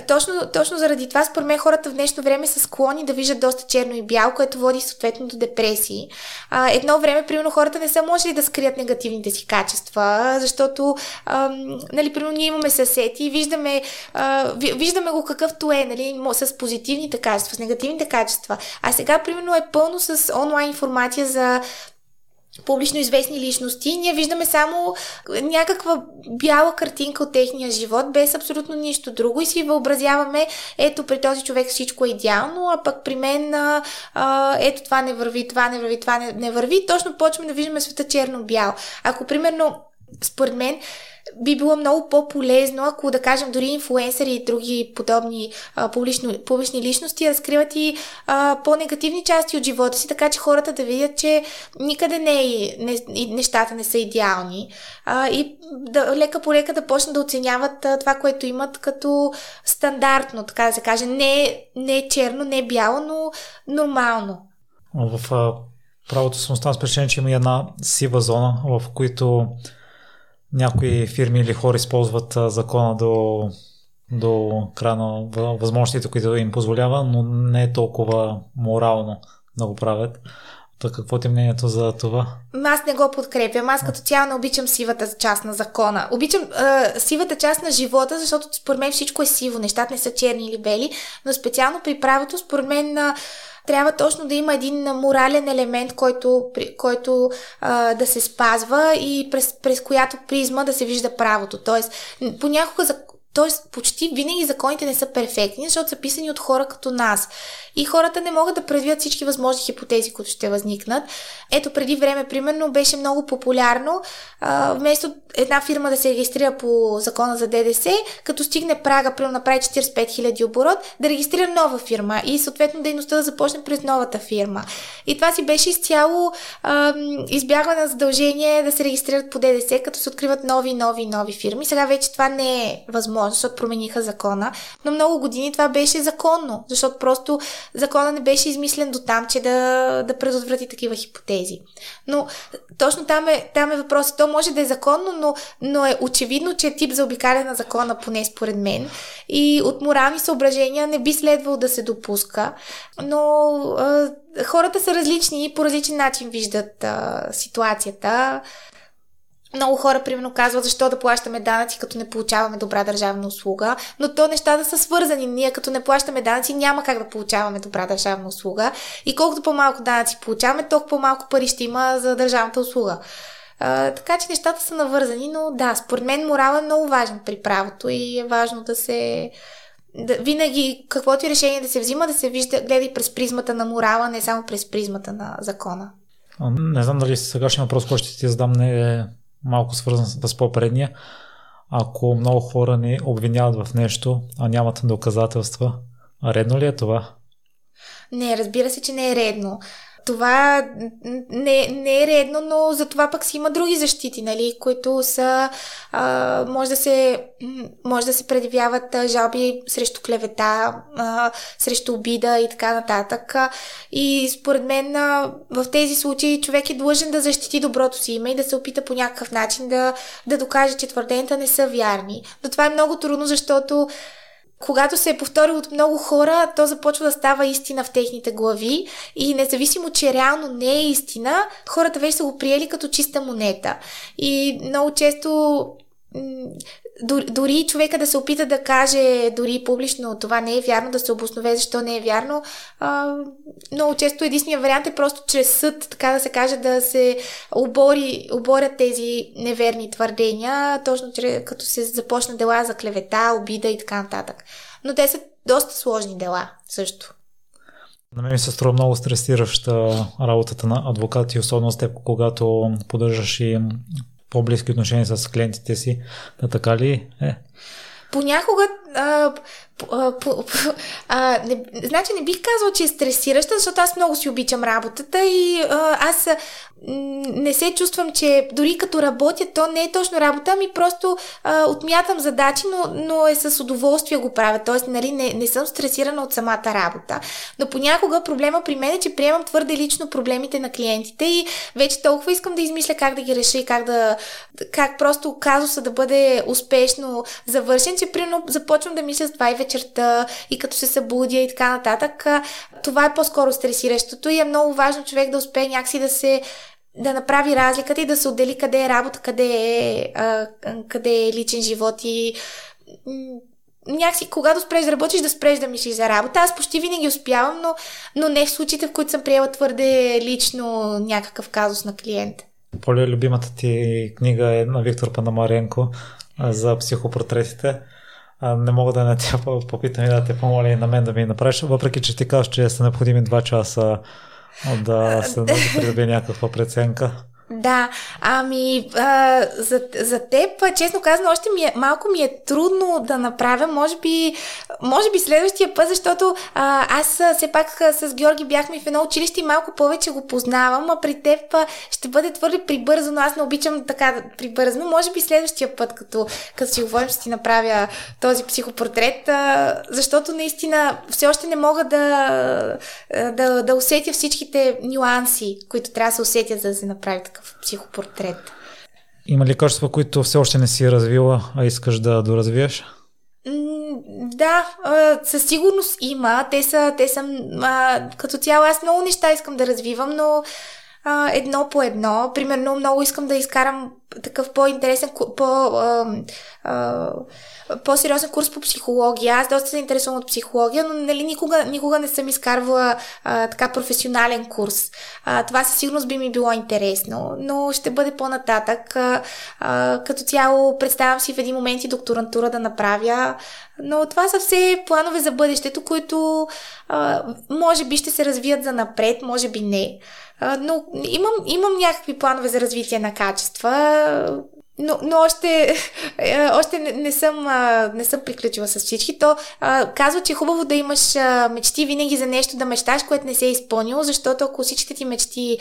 точно, точно заради това, според мен, хората в днешно време са склонни да виждат доста черно и бяло, което води съответно до депресии. А, едно време, примерно, хората не са можели да скрият негативните си качества, защото, ам, нали, примерно, ние имаме съседи и виждаме, а, виждаме го какъвто е, нали, с позитивните качества, с негативните качества. А сега, примерно, е пълно с онлайн информация за публично известни личности, ние виждаме само някаква бяла картинка от техния живот, без абсолютно нищо друго и си въобразяваме, ето при този човек всичко е идеално, а пък при мен а, ето това не върви, това не върви, това не, не върви. Точно почваме да виждаме света черно-бял. Ако примерно, според мен, би било много по-полезно, ако да кажем дори инфуенсъри и други подобни а, публично, публични личности разкриват и а, по-негативни части от живота си, така че хората да видят, че никъде не е, не, нещата не са идеални а, и да, лека по лека да почнат да оценяват а, това, което имат като стандартно, така да се каже. Не, не черно, не бяло, но нормално. В а, правото съм останал с че има една сива зона, в които някои фирми или хора използват закона до, до края на възможностите, които им позволява, но не е толкова морално да го правят. Какво ти е мнението за това? Аз не го подкрепям. Аз като цяло не обичам сивата част на закона. Обичам е, сивата част на живота, защото според мен всичко е сиво. Нещата не са черни или бели, но специално при правото, според мен на трябва точно да има един морален елемент, който, който а, да се спазва и през, през която призма да се вижда правото. Тоест, понякога Тоест, почти винаги законите не са перфектни, защото са писани от хора като нас. И хората не могат да предвидят всички възможни хипотези, които ще възникнат. Ето, преди време, примерно, беше много популярно, вместо една фирма да се регистрира по закона за ДДС, като стигне прага, примерно направи 45 000 оборот, да регистрира нова фирма и съответно дейността да започне през новата фирма. И това си беше изцяло а, избягване на задължение да се регистрират по ДДС, като се откриват нови, нови, нови фирми. Сега вече това не е възможно възможно, защото промениха закона, но много години това беше законно, защото просто закона не беше измислен до там, че да, да предотврати такива хипотези. Но точно там е, там е въпросът. То може да е законно, но, но е очевидно, че е тип за обикаляне на закона, поне според мен. И от морални съображения не би следвало да се допуска. Но хората са различни и по различен начин виждат а, ситуацията. Много хора, примерно, казват защо да плащаме данъци, като не получаваме добра държавна услуга, но то нещата са свързани. Ние, като не плащаме данъци, няма как да получаваме добра държавна услуга. И колкото по-малко данъци получаваме, толкова по-малко пари ще има за държавната услуга. А, така че нещата са навързани, но да, според мен морал е много важен при правото и е важно да се. Да, винаги, каквото и решение да се взима, да се вижда, гледа и през призмата на морала, не само през призмата на закона. Не знам дали сегашния въпрос, който ще ти задам, не е малко свързан с по-предния. Ако много хора ни обвиняват в нещо, а нямат доказателства, редно ли е това? Не, разбира се, че не е редно това не, не е редно, но за това пък си има други защити, нали, които са, а, може, да се, може да се предявяват жалби срещу клевета, а, срещу обида и така нататък. И според мен а, в тези случаи човек е длъжен да защити доброто си име и да се опита по някакъв начин да, да докаже, че твърденията не са вярни. Но това е много трудно, защото когато се е повторил от много хора, то започва да става истина в техните глави и независимо, че реално не е истина, хората вече са го приели като чиста монета. И много често дори човека да се опита да каже дори публично това не е вярно, да се обоснове защо не е вярно, а, много често единствения вариант е просто чрез съд, така да се каже, да се обори, оборят тези неверни твърдения, точно чрез, като се започна дела за клевета, обида и така нататък. Но те са доста сложни дела също. На мен ми се струва много стресираща работата на адвокати, особено с теб, когато поддържаш и по-близки отношения с клиентите си. Да така ли е? Понякога а, а, а, не, значи не бих казала, че е стресираща, защото аз много си обичам работата и а, аз не се чувствам, че дори като работя, то не е точно работа, ми просто а, отмятам задачи, но, но е с удоволствие го правя. Тоест, нали, не, не съм стресирана от самата работа. Но понякога проблема при мен е, че приемам твърде лично проблемите на клиентите и вече толкова искам да измисля как да ги реша и как да как просто казуса да бъде успешно завършен, че примерно започвам да мисля с това и вечерта и като се събудя и така нататък. Това е по-скоро стресиращото и е много важно човек да успее някакси да се да направи разликата и да се отдели къде е работа, къде е, а, къде е личен живот и някакси, когато спреш да работиш, да спреш да мислиш за работа. Аз почти винаги успявам, но, но не в случаите, в които съм приела твърде лично някакъв казус на клиент. Поле, любимата ти книга е на Виктор Панамаренко за психопортретите. Не мога да не тя попитам и да те помоля и на мен да ми направиш, въпреки че ти казваш, че са необходими два часа да се да придобие някаква преценка. Да, ами а, за, за теб, честно казано, още ми е, малко ми е трудно да направя, може би, може би следващия път, защото а, аз все пак с Георги бяхме в едно училище и малко повече го познавам, а при теб ще бъде твърде прибързано, аз не обичам така да прибързано, може би следващия път, като, като си говорим, ще ти направя този психопортрет, а, защото наистина все още не мога да, да, да усетя всичките нюанси, които трябва да се усетят, за да се направи такъв някакъв психопортрет. Има ли качества, които все още не си развила, а искаш да доразвиеш? Да, със сигурност има. Те са, те са като цяло аз много неща искам да развивам, но едно по едно. Примерно много искам да изкарам такъв по-интересен, по, а, а, по-сериозен курс по психология. Аз доста се интересувам от психология, но нали, никога, никога не съм изкарвала а, така професионален курс. А, това със сигурност би ми било интересно, но ще бъде по-нататък. А, а, като цяло представям си в един момент и докторантура да направя, но това са все планове за бъдещето, които а, може би ще се развият за напред, може би не. Но имам, имам някакви планове за развитие на качества но, но още, е, още не, не, съм, не съм приключила с всички. То казва, че е хубаво да имаш мечти винаги за нещо да мечташ, което не се е изпълнило, защото ако всичките ти мечти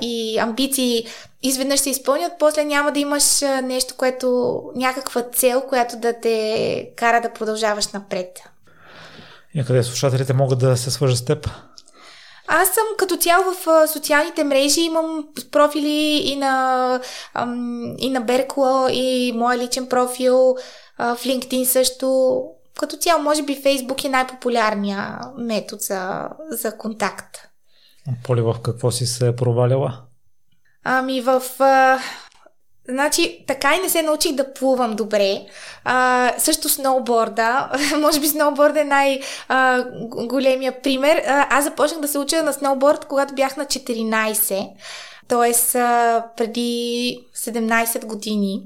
и амбиции изведнъж се изпълнят, после няма да имаш нещо, което, някаква цел, която да те кара да продължаваш напред. И къде слушателите могат да се свържат с теб? Аз съм като цяло в социалните мрежи, имам профили и на, и на Беркло, и моя личен профил, в LinkedIn също. Като цяло, може би Фейсбук е най-популярният метод за, за контакт. Поли, в какво си се проваляла? Ами в Значи, така и не се научих да плувам добре. А, също сноуборда. Може би сноуборда е най-големия пример. А, аз започнах да се уча на сноуборд, когато бях на 14 т.е. преди 17 години.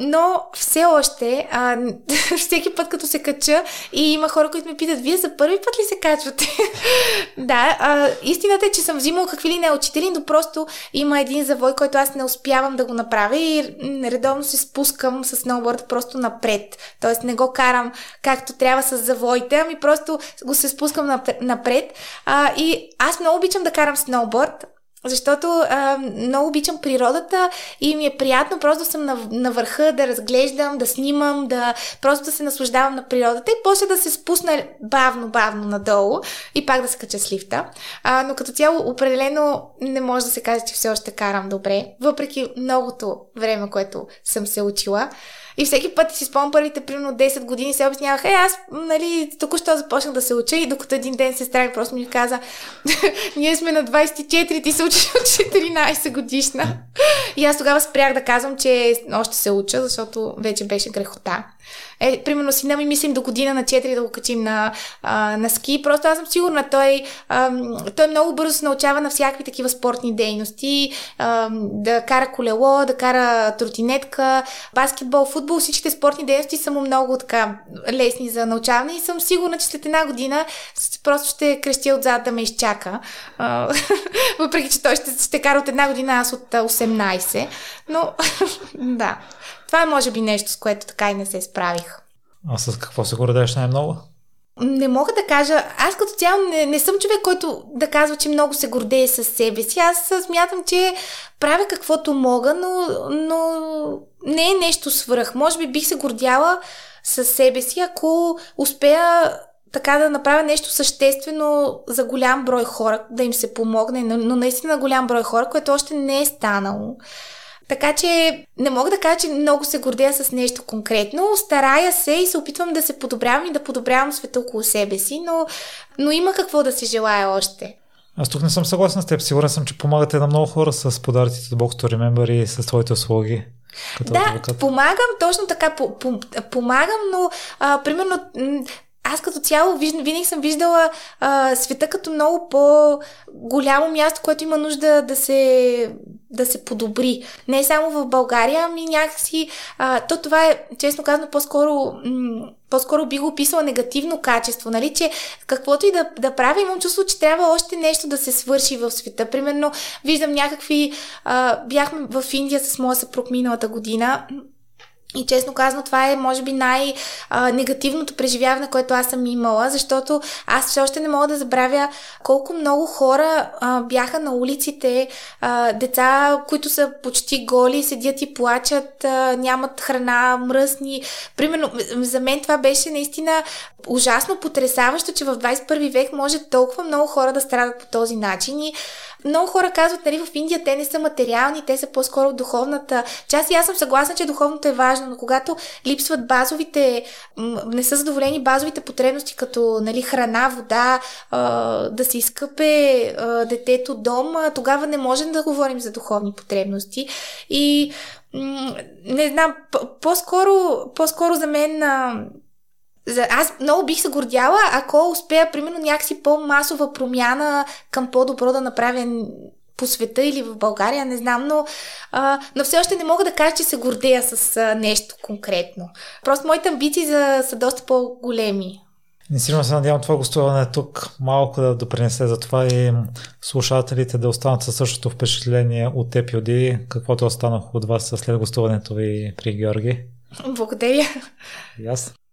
Но все още, а, всеки път като се кача и има хора, които ме питат, вие за първи път ли се качвате? да, а, истината е, че съм взимала какви ли не учители, но просто има един завой, който аз не успявам да го направя и редовно се спускам с сноуборд просто напред. Тоест не го карам както трябва с завоите, ами просто го се спускам напред. А, и аз много обичам да карам сноуборд, защото а, много обичам природата и ми е приятно просто да съм на, на върха, да разглеждам, да снимам, да просто да се наслаждавам на природата и после да се спусна бавно, бавно надолу и пак да се кача с лифта. А, но като цяло определено не може да се каже, че все още карам добре, въпреки многото време, което съм се учила. И всеки път си спомням първите, примерно 10 години се обяснявах, е, аз, нали, току-що започнах да се уча и докато един ден сестра ми просто ми каза, ние сме на 24, ти се учиш от 14 годишна. И аз тогава спрях да казвам, че още се уча, защото вече беше грехота. Е, примерно сина ми мислим до година на 4 да го качим на, а, на ски. Просто аз съм сигурна, той, а, той много бързо се научава на всякакви такива спортни дейности. А, да кара колело, да кара тротинетка, баскетбол, футбол. Всичките спортни дейности са му много така лесни за научаване и съм сигурна, че след една година просто ще крещи отзад да ме изчака. А, въпреки, че той ще, ще кара от една година, аз от 18. Но, да. Това е, може би, нещо, с което така и не се справих. А с какво се гордееш най-много? Не мога да кажа. Аз като цяло не, не съм човек, който да казва, че много се гордее с себе си. Аз смятам, че правя каквото мога, но, но не е нещо свръх. Може би бих се гордяла с себе си, ако успея така да направя нещо съществено за голям брой хора, да им се помогне, но наистина голям брой хора, което още не е станало. Така че не мога да кажа, че много се гордея с нещо конкретно. Старая се и се опитвам да се подобрявам и да подобрявам света около себе си, но, но има какво да се желая още. Аз тук не съм съгласен с теб. Сигурен съм, че помагате на много хора с подаръците от Box to Remember и с твоите услуги. да, адвокат. помагам, точно така помагам, но а, примерно аз като цяло винаги съм виждала а, света като много по-голямо място, което има нужда да се, да се подобри. Не само в България, ами някакси. А, то това е, честно казано, по-скоро. М- по-скоро би го описала негативно качество, нали, че каквото и да, да правя, имам чувство, че трябва още нещо да се свърши в света. Примерно, виждам някакви... А, бяхме в Индия с моя съпруг миналата година и честно казано, това е, може би, най-негативното преживяване, което аз съм имала, защото аз все още не мога да забравя колко много хора а, бяха на улиците, а, деца, които са почти голи, седят и плачат, а, нямат храна, мръсни. Примерно, за мен това беше наистина ужасно потрясаващо, че в 21 век може толкова много хора да страдат по този начин. И много хора казват, нали, в Индия те не са материални, те са по-скоро духовната част. И аз съм съгласна, че духовното е важно, но когато липсват базовите, не са задоволени базовите потребности, като нали, храна, вода, да се изкъпе детето дом, тогава не можем да говорим за духовни потребности. И не знам, по-скоро, по-скоро за мен за, аз много бих се гордяла, ако успея, примерно, някакси по-масова промяна към по-добро да направя по света или в България, не знам, но, а, но все още не мога да кажа, че се гордея с а, нещо конкретно. Просто моите амбиции за, са доста по-големи. И сигурно се надявам това гостуване тук малко да допринесе за това и слушателите да останат със същото впечатление от теб и Оди, каквото останах от вас след гостуването ви при Георги. Благодаря. И аз.